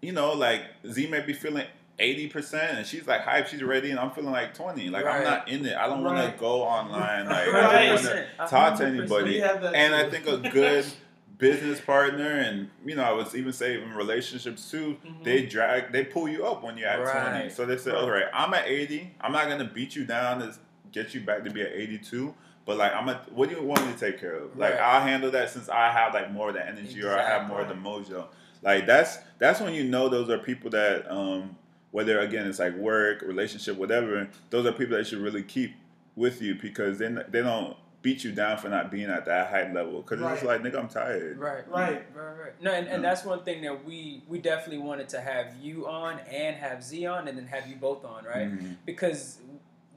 you know like z may be feeling 80% and she's like hype she's ready and i'm feeling like 20 like i'm not in it. I don't want to go online like Right. i don't want to talk to anybody. And i think a good [laughs] business partner and you know i was even saying in relationships too Mhm. they drag they pull you up when you're at 20 so they say all right i'm at 80 i'm not gonna beat you down to get you back to be at 82 but like i'm a what do you want me to take care of? Like i'll handle that since i have like more of the energy or i have more of the mojo. Like that's that's when you know those are people that um whether again it's like work relationship whatever those are people that you should really keep with you because then they don't beat you down for not being at that high level because it's just like nigga i'm tired Right. Right, right, right. No, and, and Yeah. that's one thing that we we definitely wanted to have you on and have Z on, and then have you both on, right? Mhm. Because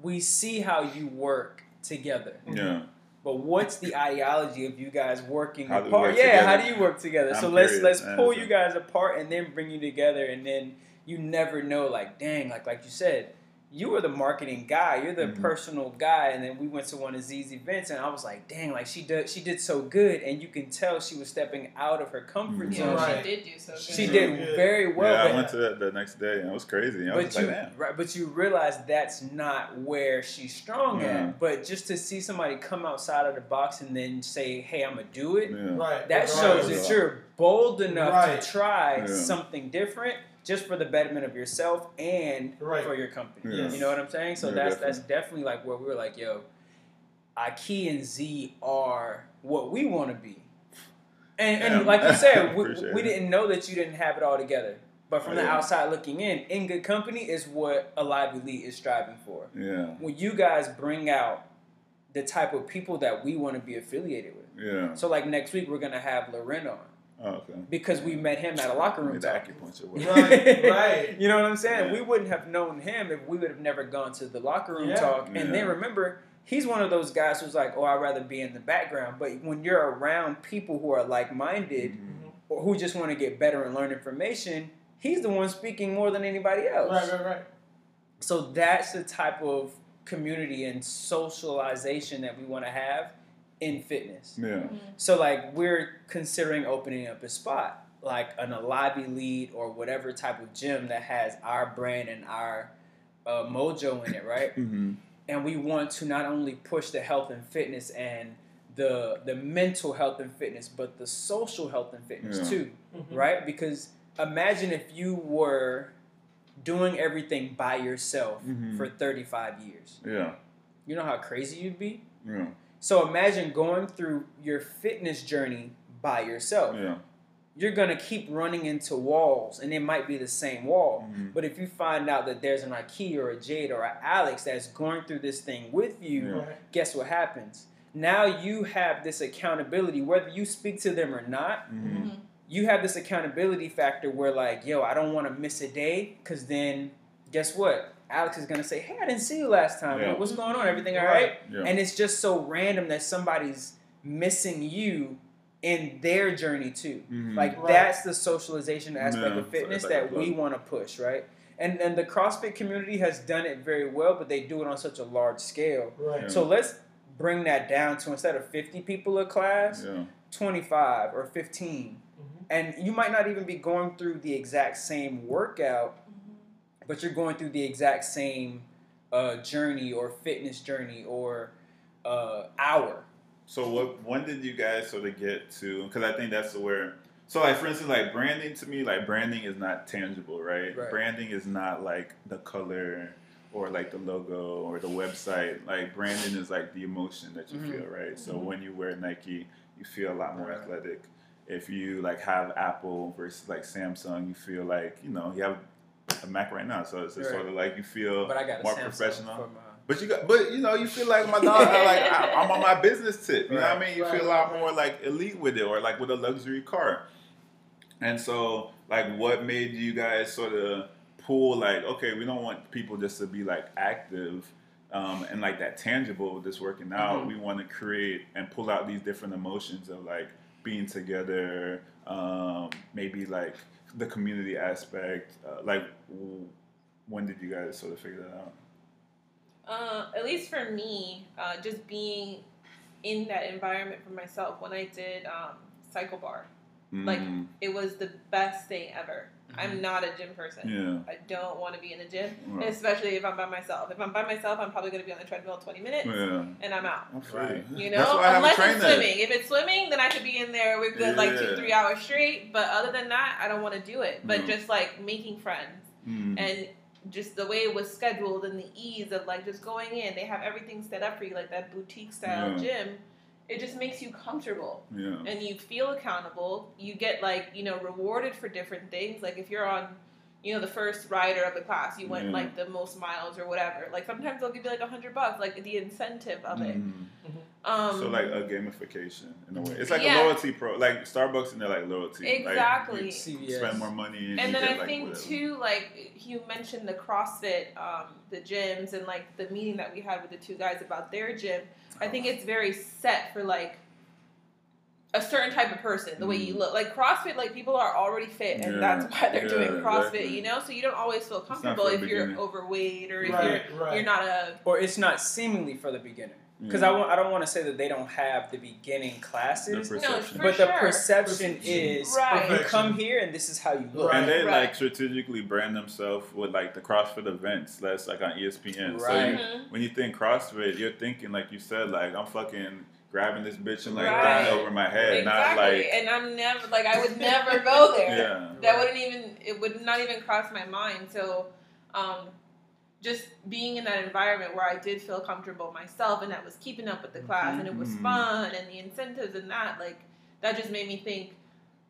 we see how you work together, yeah but what's the ideology of you guys working How apart? work yeah, how do you work together? so I'm let's curious, let's pull you guys apart and then bring you together, and then you never know, like, dang, like like you said. You were the marketing guy. You're the Mhm. personal guy, and then we went to one of Z's events, and I was like, "Dang! Like she did, she did so good." And you can tell she was stepping out of her comfort Mhm. Yeah, zone. Right. she did do so good. She So did good. very well. yeah, I went to that the next day and it was crazy. I but just you, like, damn. right, but you realize that's not where she's strong Yeah. at. But just to see somebody come outside of the box and then say, "Hey, I'm gonna do it," Yeah. Right. that shows Regardless. that you're bold enough Right. to try Yeah. something different, just for the betterment of yourself and Right. for your company. Yeah. You know what I'm saying? So Yeah, that's definitely. that's definitely like where we were like, "Yo, Aki and Z are what we want to be." And, Yeah. and like you said, [laughs] we, we didn't know that you didn't have it all together. But from Oh, the outside looking in, in good company is what Alive Elite is striving for. Yeah. When you guys bring out the type of people that we want to be affiliated with. Yeah. So like next week we're gonna have Loren on Oh, okay. because we met him at a locker room Maybe the talk. acupuncture. [laughs] Right, right. You know what I'm saying? Yeah. We wouldn't have known him if we would have never gone to the locker room Yeah. talk. And Yeah. then remember, he's one of those guys who's like, "Oh, I'd rather be in the background." But when you're around people who are like-minded Mhm. or who just want to get better and learn information, he's the one speaking more than anybody else. Right, right, right. So that's the type of community and socialization that we want to have in fitness. Yeah. So like we're considering opening up a spot, like an Alive Elite or whatever type of gym that has our brand and our uh, mojo in it, right? Mm-hmm. And we want to not only push the health and fitness and the the mental health and fitness, but the social health and fitness Yeah. too, Mhm. right? Because imagine if you were doing everything by yourself Mhm. for 35 years. Yeah. You know how crazy you'd be? Yeah. So imagine going through your fitness journey by yourself. Yeah. You're gonna keep running into walls, and it might be the same wall. Mhm. But if you find out that there's an Ikea or a Jade or an Alex that's going through this thing with you, Yeah. Guess what happens? Now you have this accountability, whether you speak to them or not. Mhm. You have this accountability factor where, like, yo, I don't want to miss a day, because then, guess what? Alex is gonna say, "Hey, I didn't see you last time. Yeah. What's going on? Everything all Right. right?" Yeah. And it's just so random that somebody's missing you in their journey too. Mhm. Like Right. that's the socialization aspect Yeah, of fitness like that we want to push, right? And and the CrossFit community has done it very well, but they do it on such a large scale. Right. Yeah. So let's bring that down to instead of 50 people a class, Yeah. 25 or 15. Mhm. And you might not even be going through the exact same workout, but you're going through the exact same uh, journey or fitness journey or uh, hour. So what? When did you guys sort of get to? Because I think that's where. So like for instance, like branding to me, like branding is not tangible, right? Right. Branding is not like the color or like the logo or the website. Like branding is like the emotion that you Mhm. feel, right? So Mhm. when you wear Nike, you feel a lot more Right. athletic. If you like have Apple versus like Samsung, you feel like you know you have a Mac right now, so it's just Right. sort of like you feel But I got more Samsung professional. But you got, but you know, you feel like my dog. I like I, I'm on my business tip. You know what I mean? You Right, feel a lot more like elite with it, or like with a luxury car. And so, like, what made you guys sort of pull? Like, okay, we don't want people just to be like active um, and like that tangible with this working out. Mhm. We want to create and pull out these different emotions of like being together, um, maybe like the community aspect. Uh, like, when did you guys sort of figure that out? Uh, at least for me, uh, just being in that environment for myself when I did um, Cycle Bar, Like, Mm, it was the best thing ever. I'm not a gym person. yeah. I don't want to be in the gym, Right. especially if I'm by myself. If I'm by myself, I'm probably going to be on the treadmill 20 minutes Yeah. and I'm out. I'm. Right. You know, That's why I unless it's trainer. swimming. If it's swimming, then I could be in there. We're good, like two, three hours straight. But other than that, I don't want to do it. But No. just like making friends Mm. and just the way it was scheduled and the ease of like just going in, they have everything set up for you, like that boutique style Yeah. gym. It just makes you comfortable yeah. and you feel accountable. You get like you know rewarded for different things. Like if you're on, you know, the first rider of the class, you went Yeah. like the most miles or whatever. Like sometimes they'll give you like a hundred bucks, like the incentive of it. Mm. Um, so like a gamification in a way. It's like Yeah. a loyalty pro, like Starbucks and they're like loyalty. Exactly. Like, you spend more money and, and then get I like think whatever. too, like you mentioned the CrossFit, um, the gyms, and like the meeting that we had with the two guys about their gym. I think it's very set for like a certain type of person, the way you Mhm. look. Like CrossFit, like people are already fit, and Yeah. that's why they're Yeah, doing CrossFit. exactly. You know, so you don't always feel comfortable if the you're overweight or if Right, you're right. you're not a or it's not seemingly for the beginner. Because Yeah. I, wa- I don't want to say that they don't have the beginning the classes, perception. for but the sure. perception Perception. is Right. you come here and this is how you look. And they Right. like strategically brand themselves with like the CrossFit events. That's like on ESPN. So Right. you, Mhm. when you think CrossFit, you're thinking like you said, like I'm fucking grabbing this bitch and like Right. throwing it over my head, exactly. not like and I'm never like I would never go [laughs] there. yeah. that wouldn't even it would not even cross my mind so um just being in that environment where I did feel comfortable myself and that was keeping up with the class and it was Mhm. fun and the incentives and that like that just made me think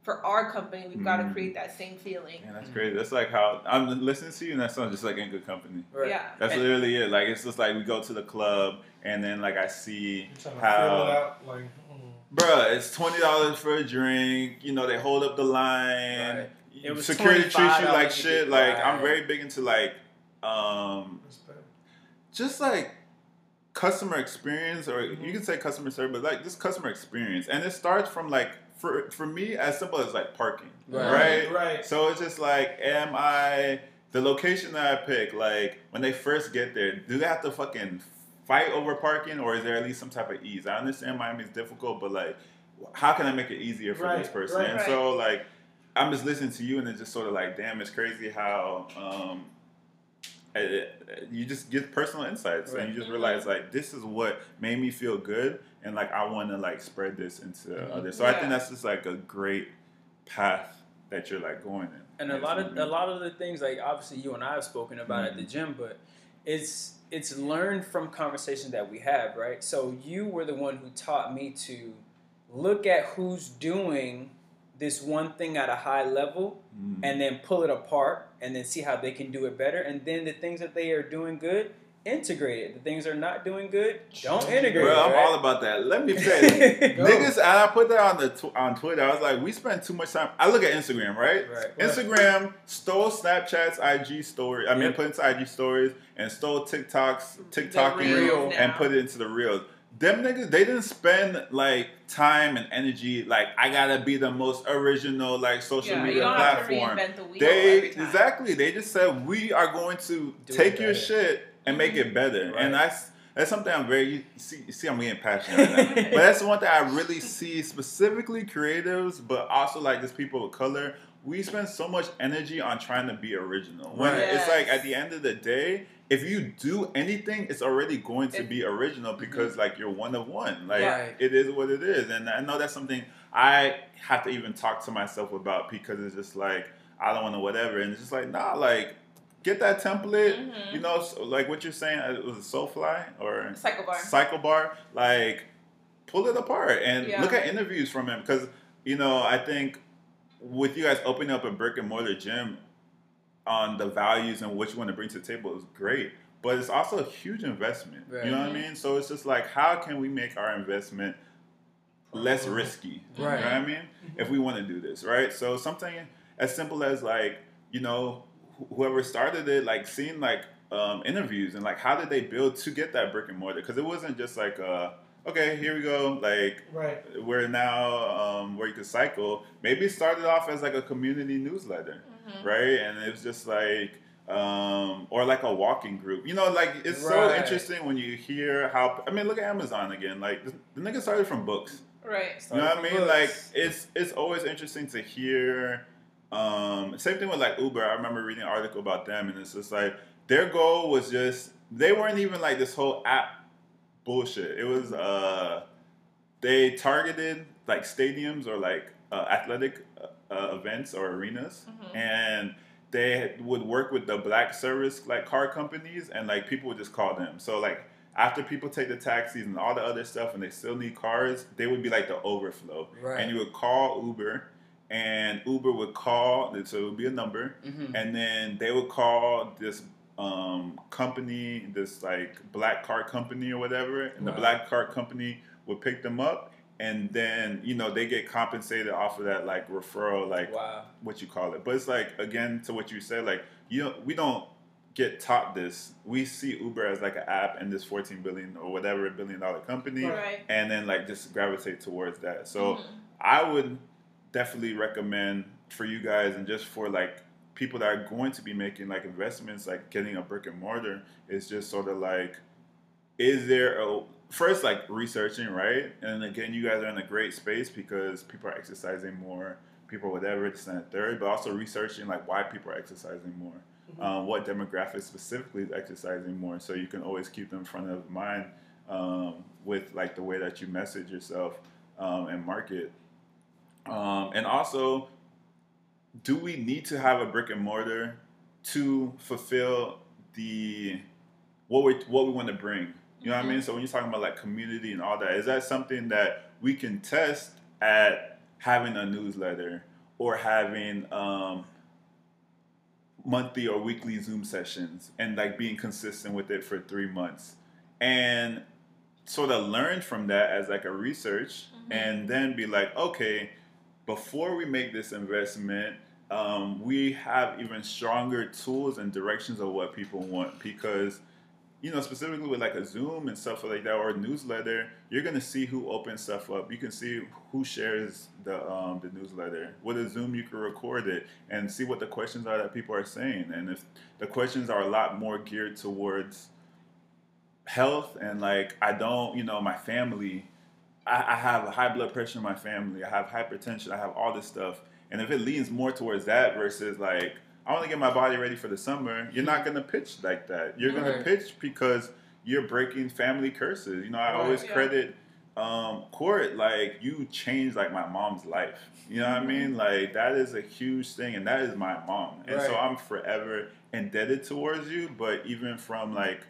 for our company, we've got to create that same feeling. Man, that's great. That's like how I'm listening to you, and that sounds just like in good company. Right. Yeah. That's And- literally it. Like it's just like we go to the club, and then like I see I'm trying to feel it how, out. Like, mm. bruh, it's twenty dollars for a drink. You know, they hold up the line. Right. It was Security treats you like shit. Like I'm very big into like, um, just like customer experience, or you can say customer service, but like just customer experience, and it starts from like for for me as simple as like parking, Right. right? Right. So it's just like, am I the location that I pick? Like when they first get there, do they have to fucking fight over parking, or is there at least some type of ease? I understand Miami is difficult, but like, how can I make it easier for this person? right, and so like, I'm just listening to you, and it's just sort of like, damn, it's crazy how. um you just get personal insights Right. and you just realize like this is what made me feel good and like i want to like spread this into Mhm. others so i think that's just like a great path that you're like going in and a lot of a lot of the things like obviously you and I have spoken about at the Mhm. gym, but it's it's learned from conversations that we have, right? So you were the one who taught me to look at who's doing this one thing at a high level Mm. and then pull it apart and then see how they can do it better and then the things that they are doing good integrate it the things they're not doing good don't integrate Bro, it I'm right? all about that. Let me [laughs] say, this. Niggas, and I put that on the tw- on Twitter. I was like, we spend too much time. I look at Instagram, right? Right. Instagram stole Snapchat's IG story. I mean, Yep. put into IG stories and stole TikTok's TikTok and, reels and put it into the reels. Them niggas, they didn't spend like time and energy. Like, I gotta be the most original like social Yeah, you media don't have to platform. reinvent the wheel They every time. exactly. They just said we are going to Do take your shit and make it mm-hmm. better, Right. and that's that's something I'm very. You see, you see, I'm getting passionate, right now. [laughs] but that's one thing I really see specifically creatives, but also like just people of color. We spend so much energy on trying to be original. When Right. it's like at the end of the day, if you do anything, it's already going to be original because like you're one of one. Like Right. it is what it is, and I know that's something I have to even talk to myself about because it's just like I don't want to whatever, and it's just like nah, like get that template. Mhm. You know, so, like what you're saying, uh, it was a SoulCycle or Cycle bar. Cycle Bar, like pull it apart and Yeah. look at interviews from him because you know I think with you guys opening up a brick and mortar gym on the values and what you want to bring to the table is great, but it's also a huge investment. Right. You know what I mean? So it's just like how can we make our investment less risky? Right. You know what I mean? If we want to do this, right? So something as simple as like, you know, wh- whoever started it, like seeing like um, interviews and like how did they build to get that brick and mortar? Because it wasn't just like, uh, okay, here we go, like Right. we're now um, where you could cycle. Maybe it started off as like a community newsletter, Mhm. right? And it was just like, um, or like a walking group. You know, like it's so interesting when you hear how. I mean, look at Amazon again. Like the, the nigga started from books. Right. You know what I mean? from Like it's it's always interesting to hear. Um, same thing with like Uber. I remember reading an article about them, and it's just like their goal was just they weren't even like this whole app bullshit. It was uh they targeted like stadiums or like uh, athletic uh, events or arenas, Mhm. and they would work with the black service like car companies, and like people would just call them. So like after people take the taxis and all the other stuff, and they still need cars, they would be like the overflow, Right. and you would call Uber. And Uber would call, so it would be a number, Mhm. and then they would call this um, company, this like black car company or whatever, and the black car company would pick them up, and then you know they get compensated off of that like referral, like wow what you call it. But it's like again to what you said, like you know, we don't get taught this. We see Uber as like an app and this 14 billion or whatever billion dollar company, Right. and then like just gravitate towards that. So Mhm. I would definitely recommend for you guys and just for like people that are going to be making like investments, like getting a brick and mortar, is just sort of like, is there a first like researching, right? And again, you guys are in a great space because people are exercising more, people whatever, this and third, but also researching like why people are exercising more. Um, what demographic specifically is exercising more, so you can always keep them in front of mind um, with like the way that you message yourself um, and market. Um, and also, do we need to have a brick and mortar to fulfill the what we what we want to bring? You know what I mean? So when you're talking about like community and all that, is that something that we can test at having a newsletter or having um, monthly or weekly Zoom sessions and like being consistent with it for three months and sort of learn from that as like a research and then be like, okay, before we make this investment, um, we have even stronger tools and directions of what people want because you know specifically with like a zoom and stuff like that or a newsletter you're to see who opens stuff up you can see who shares the um, the newsletter with a zoom you can record it and see what the questions are that people are saying and if the questions are a lot more geared towards health and like i don't you know my family I, I have high blood pressure in my family. I have hypertension. I have all this stuff. And if it leans more towards that versus like I want to get my body ready for the summer, you're not gonna pitch like that. You're gonna Right. pitch because you're breaking family curses. You know, I Right, always yeah. credit um, Court like you changed like my mom's life. You know what I mean? Like that is a huge thing, and that is my mom, and so I'm forever indebted towards you. But even from like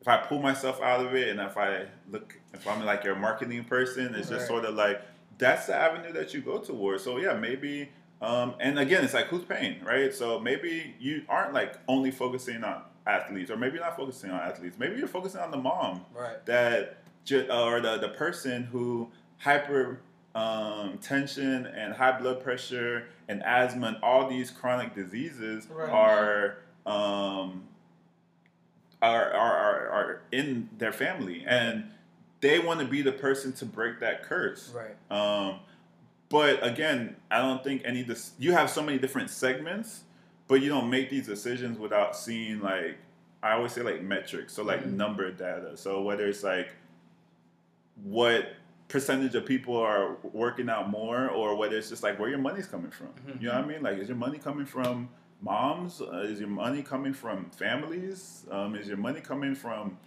if I pull myself out of it and if I look, if I'm like your marketing person, it's just sort of like that's the avenue that you go towards. So yeah, maybe. Um, and again, it's like who's paying, right? So maybe you aren't like only focusing on athletes, or maybe you're not focusing on athletes. Maybe you're focusing on the mom Right. that or the the person who hyper um, tension and high blood pressure and asthma and all these chronic diseases Right. are um, are, are, are are in their family and they want to be the person to break that curse. Right. Um, but again, I don't think any dis- you have so many different segments, but you don't make these decisions without seeing like I always say like metrics, so like Mhm. number data. So whether it's like what percentage of people are working out more, or whether it's just like where your money's coming from. Mhm. You know what I mean? Like, is your money coming from moms? Uh, is your money coming from families? Um, is your money coming from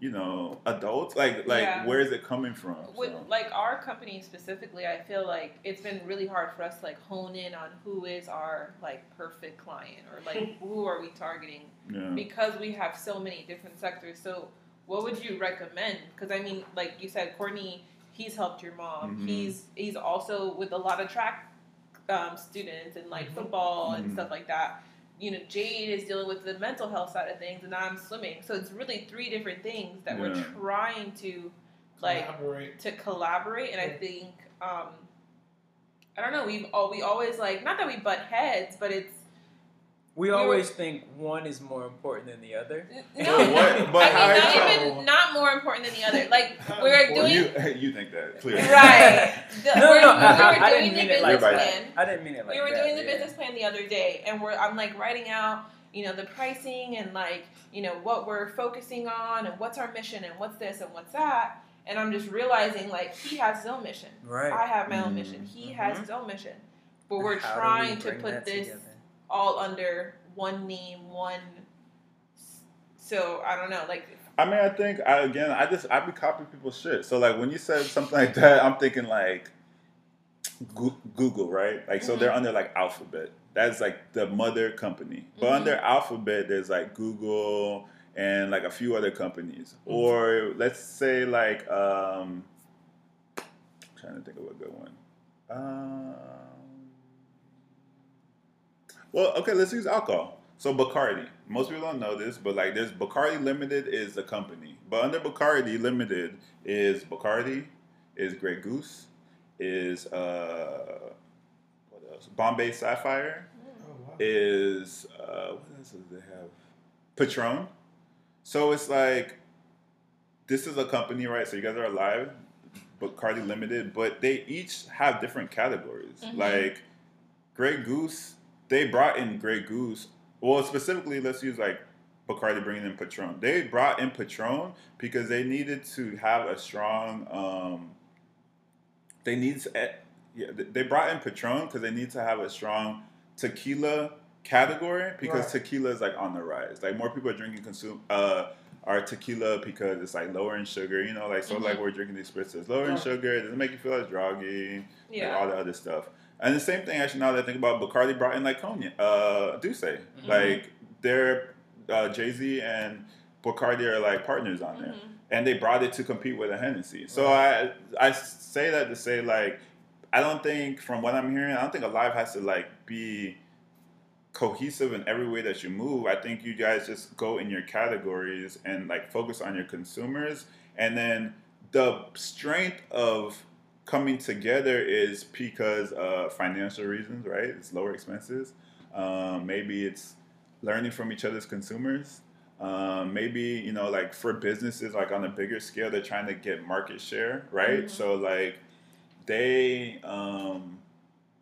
you know adults? Like, like Yeah. where is it coming from? with So- like our company specifically i feel like it's been really hard for us to like hone in on who is our like perfect client or like [laughs] who are we targeting yeah. because we have so many different sectors so what would you recommend because i mean like you said courtney he's helped your mom Mhm. he's he's also with a lot of track um, students and like football and Mhm. stuff like that you know jade is dealing with the mental health side of things and i'm swimming. So it's really three different things that we're trying to like Collaborate. to collaborate. And I think um I don't know, we've all we always like not that we butt heads, but it's We were- always think one is more important than the other. [laughs] no But what- but I mean not that? even not more important than the other. [laughs] Like we're important? doing you [laughs] you think that clearly right. The, No, no, we I, I, I didn't the mean it business like Right. that. plan. I didn't mean it like we were that. doing the yeah. business plan the other day and we're I'm like writing out, you know, the pricing and like, you know, what we're focusing on and what's our mission and what's this and what's that. And I'm just realizing like he has his own mission. Right. I have my own mission. He has Mhm. his own mission. But we're How do we trying to put this together? All under one name, one. So I don't know, like I mean, I think I again, I just I be copying people's shit. So like when you said something like that, I'm thinking like Google, right? Like so they're under like Alphabet. That's like the mother company. But Mhm. under Alphabet, there's like Google and like a few other companies. Or let's say like um, trying to think of a good one. Um, well, okay, let's use alcohol. So Bacardi. Most people don't know this, but like there's Bacardi Limited is a company. But under Bacardi Limited is Bacardi, is Grey Goose, is uh what else? Bombay Sapphire, Oh, wow. is uh what else do they have? Patron. So it's like this is a company, right? So you guys are alive, Bacardi Limited, but they each have different categories. Mhm. Like Grey Goose, they brought in Grey Goose. Well, specifically, let's use like Bacardi bringing in Patron. They brought in Patron because they needed to have a strong. Um, they need to, eh, yeah, they brought in Patron because they need to have a strong tequila category because Right. tequila is like on the rise. Like more people are drinking consume uh are tequila because it's like lower in sugar. You know, like so Mhm. like we're drinking these spritzes lower in sugar. It doesn't make you feel as. Like yeah. all the other stuff. And the same thing actually now that I think about Bacardi brought in like cognac, uh D'Ussé. Mm-hmm. Like they're uh, Jay Z and Bacardi are like partners on there. Mhm. And they brought it to compete with a Hennessy. So I I say that to say like I don't think, from what I'm hearing, I don't think a Alive has to like be cohesive in every way that you move. I think you guys just go in your categories and like focus on your consumers, and then the strength of coming together is because of financial reasons, right? It's lower expenses. Um, maybe it's learning from each other's consumers. Um, maybe you know, like for businesses, like on a bigger scale, they're trying to get market share, right? Mhm. So like they, um,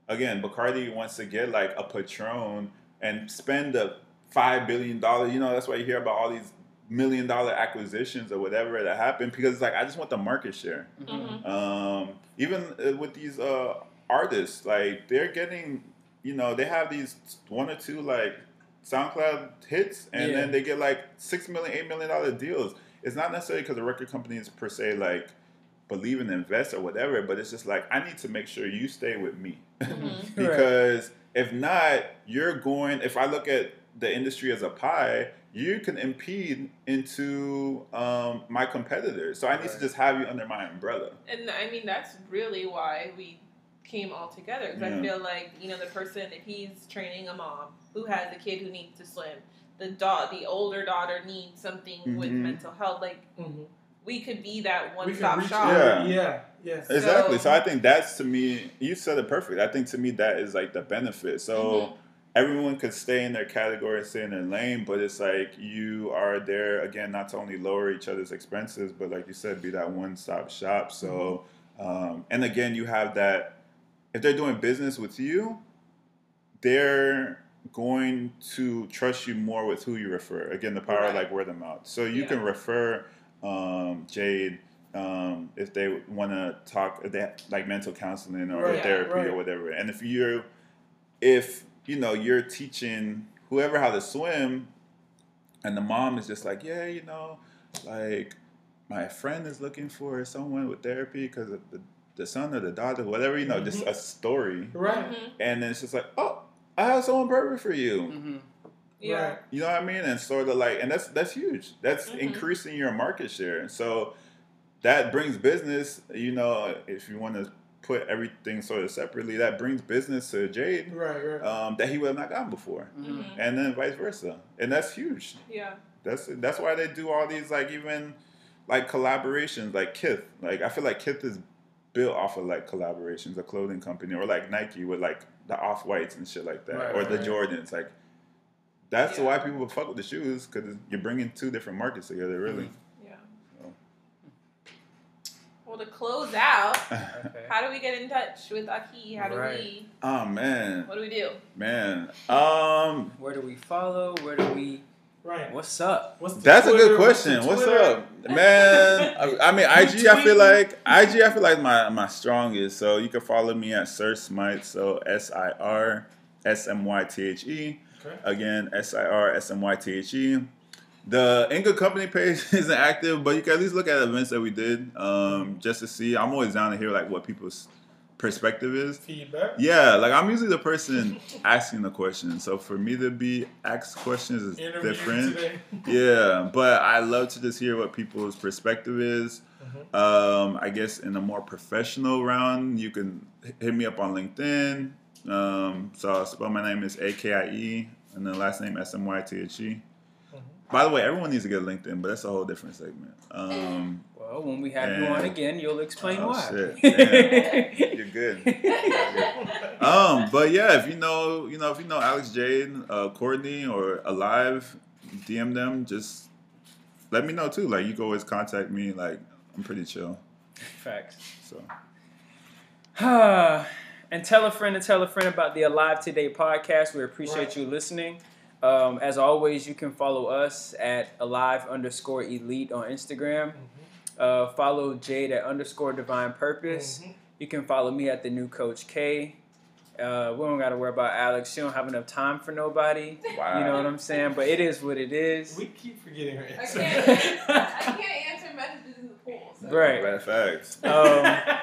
again, Bacardi wants to get like a Patron and spend the five billion dollars. You know, that's why you hear about all these million dollar acquisitions or whatever that happened because it's like I just want the market share. Mhm. Um, even uh, with these uh, artists, like they're getting, you know, they have these one or two like SoundCloud hits, and Yeah. then they get like six million, eight million dollar deals. It's not necessarily because the record companies per se like believe and invest or whatever, but it's just like I need to make sure you stay with me Mhm. [laughs] because if not, you're going. If I look at the industry as a pie, you can impede into um, my competitors. So I need to just have you under my umbrella. And I mean, that's really why we came all together. Because Yeah. I feel like, you know, the person, if he's training a mom who has a kid who needs to swim, the da- the older daughter needs something with Mhm. mental health, like, Mhm. we could be that one stop shop. Yeah. Yeah. Yes. Exactly. So, So- I think that's to me. You said it perfect. I think to me that is like the benefit. So Mhm. Everyone could stay in their category and stay in their lane, but it's like you are there again not to only lower each other's expenses, but like you said, be that one stop shop. So um, and again, you have that. If they're doing business with you, they're going to trust you more with who you refer. Again, the power of like word of mouth. So you Yeah. can refer um, Jade um, if they want to talk, they like mental counseling or Right, therapy right. or whatever. And if you, if you know, you're teaching whoever how to swim, and the mom is just like, yeah, you know, like my friend is looking for someone with therapy because of the, the son or the daughter, whatever, you know, just Mhm. a story. Right. Mhm. And then it's just like, oh, I have someone perfect for you. Mm-hmm. Yeah. Right. You know what I mean? And sort of like, and that's that's huge. That's Mhm. increasing your market share. So that brings business. You know, if you want to put everything sort of separately, that brings business to Jade Right. Right. um, that he would have not gotten before, Mm-hmm. Mhm. and then vice versa. And that's huge. Yeah. That's that's why they do all these like even like collaborations like Kith. Like I feel like Kith is built off of like collaborations, a clothing company, or like Nike with like the off whites and shit like that, Right, or the right. Jordans. Like that's Yeah. why people would fuck with the shoes because you're bringing two different markets together, really. Yeah. So. Well, to close out, [laughs] Okay. how do we get in touch with Akie? How do Right. we, oh man, what do we do? man. Um, Where do we follow? Where do we? right. What's up? What's the That's a good question. the What's up, man? I, I mean, [laughs] IG. I feel like IG. I feel like my my strongest. So you can follow me at Sir Smythe. So S I R S M Y T H E. Okay. Again, S I R S M Y T H E. The Inga Company page [laughs] isn't active, but you can at least look at events that we did um, just to see. I'm always down to hear like what people's perspective is. Feedback. Yeah, like I'm usually the person [laughs] asking the question. So for me to be asked questions is Interview different today. [laughs] yeah, but I love to just hear what people's perspective is. Mhm. Um, I guess in a more professional round, you can hit me up on LinkedIn. Um, so I'll spell my name is A K I E and the last name S M Y T H E. By the way, everyone needs to get LinkedIn, but that's a whole different segment. Um, Well, when we have you on again, you'll explain Oh, why. shit. [laughs] you're good. [laughs] Um, but yeah, if you know, you know, if you know Alex Jade, uh, Courtney, or Alive, DM them. Just let me know too. Like you can always contact me. Like I'm pretty chill. Facts. So [sighs] and tell a friend and tell a friend about the Alive Today podcast. We appreciate Right. you listening. Um, as always, you can follow us at alive underscore elite on Instagram. Uh, follow Jade at underscore divine purpose. Mhm. You can follow me at the new coach K. Uh, we don't got to worry about Alex. She don't have enough time for nobody. wow. You know what I'm saying? But it is what it is. We keep forgetting her I can't, [laughs] I can't answer messages in the pool. So. Right. Bad facts. Um,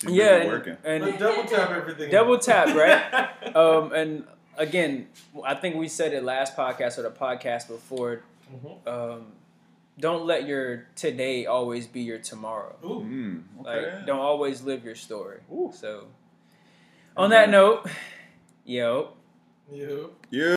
She's yeah, busy and, working. and But double tap everything. Double tap, right? [laughs] um, and again, I think we said it last podcast or the podcast before. Mhm. Um, don't let your today always be your tomorrow. Ooh. Mm, okay. Like, don't always live your story. Ooh. So, On that note, [sighs] yo. You. Yeah.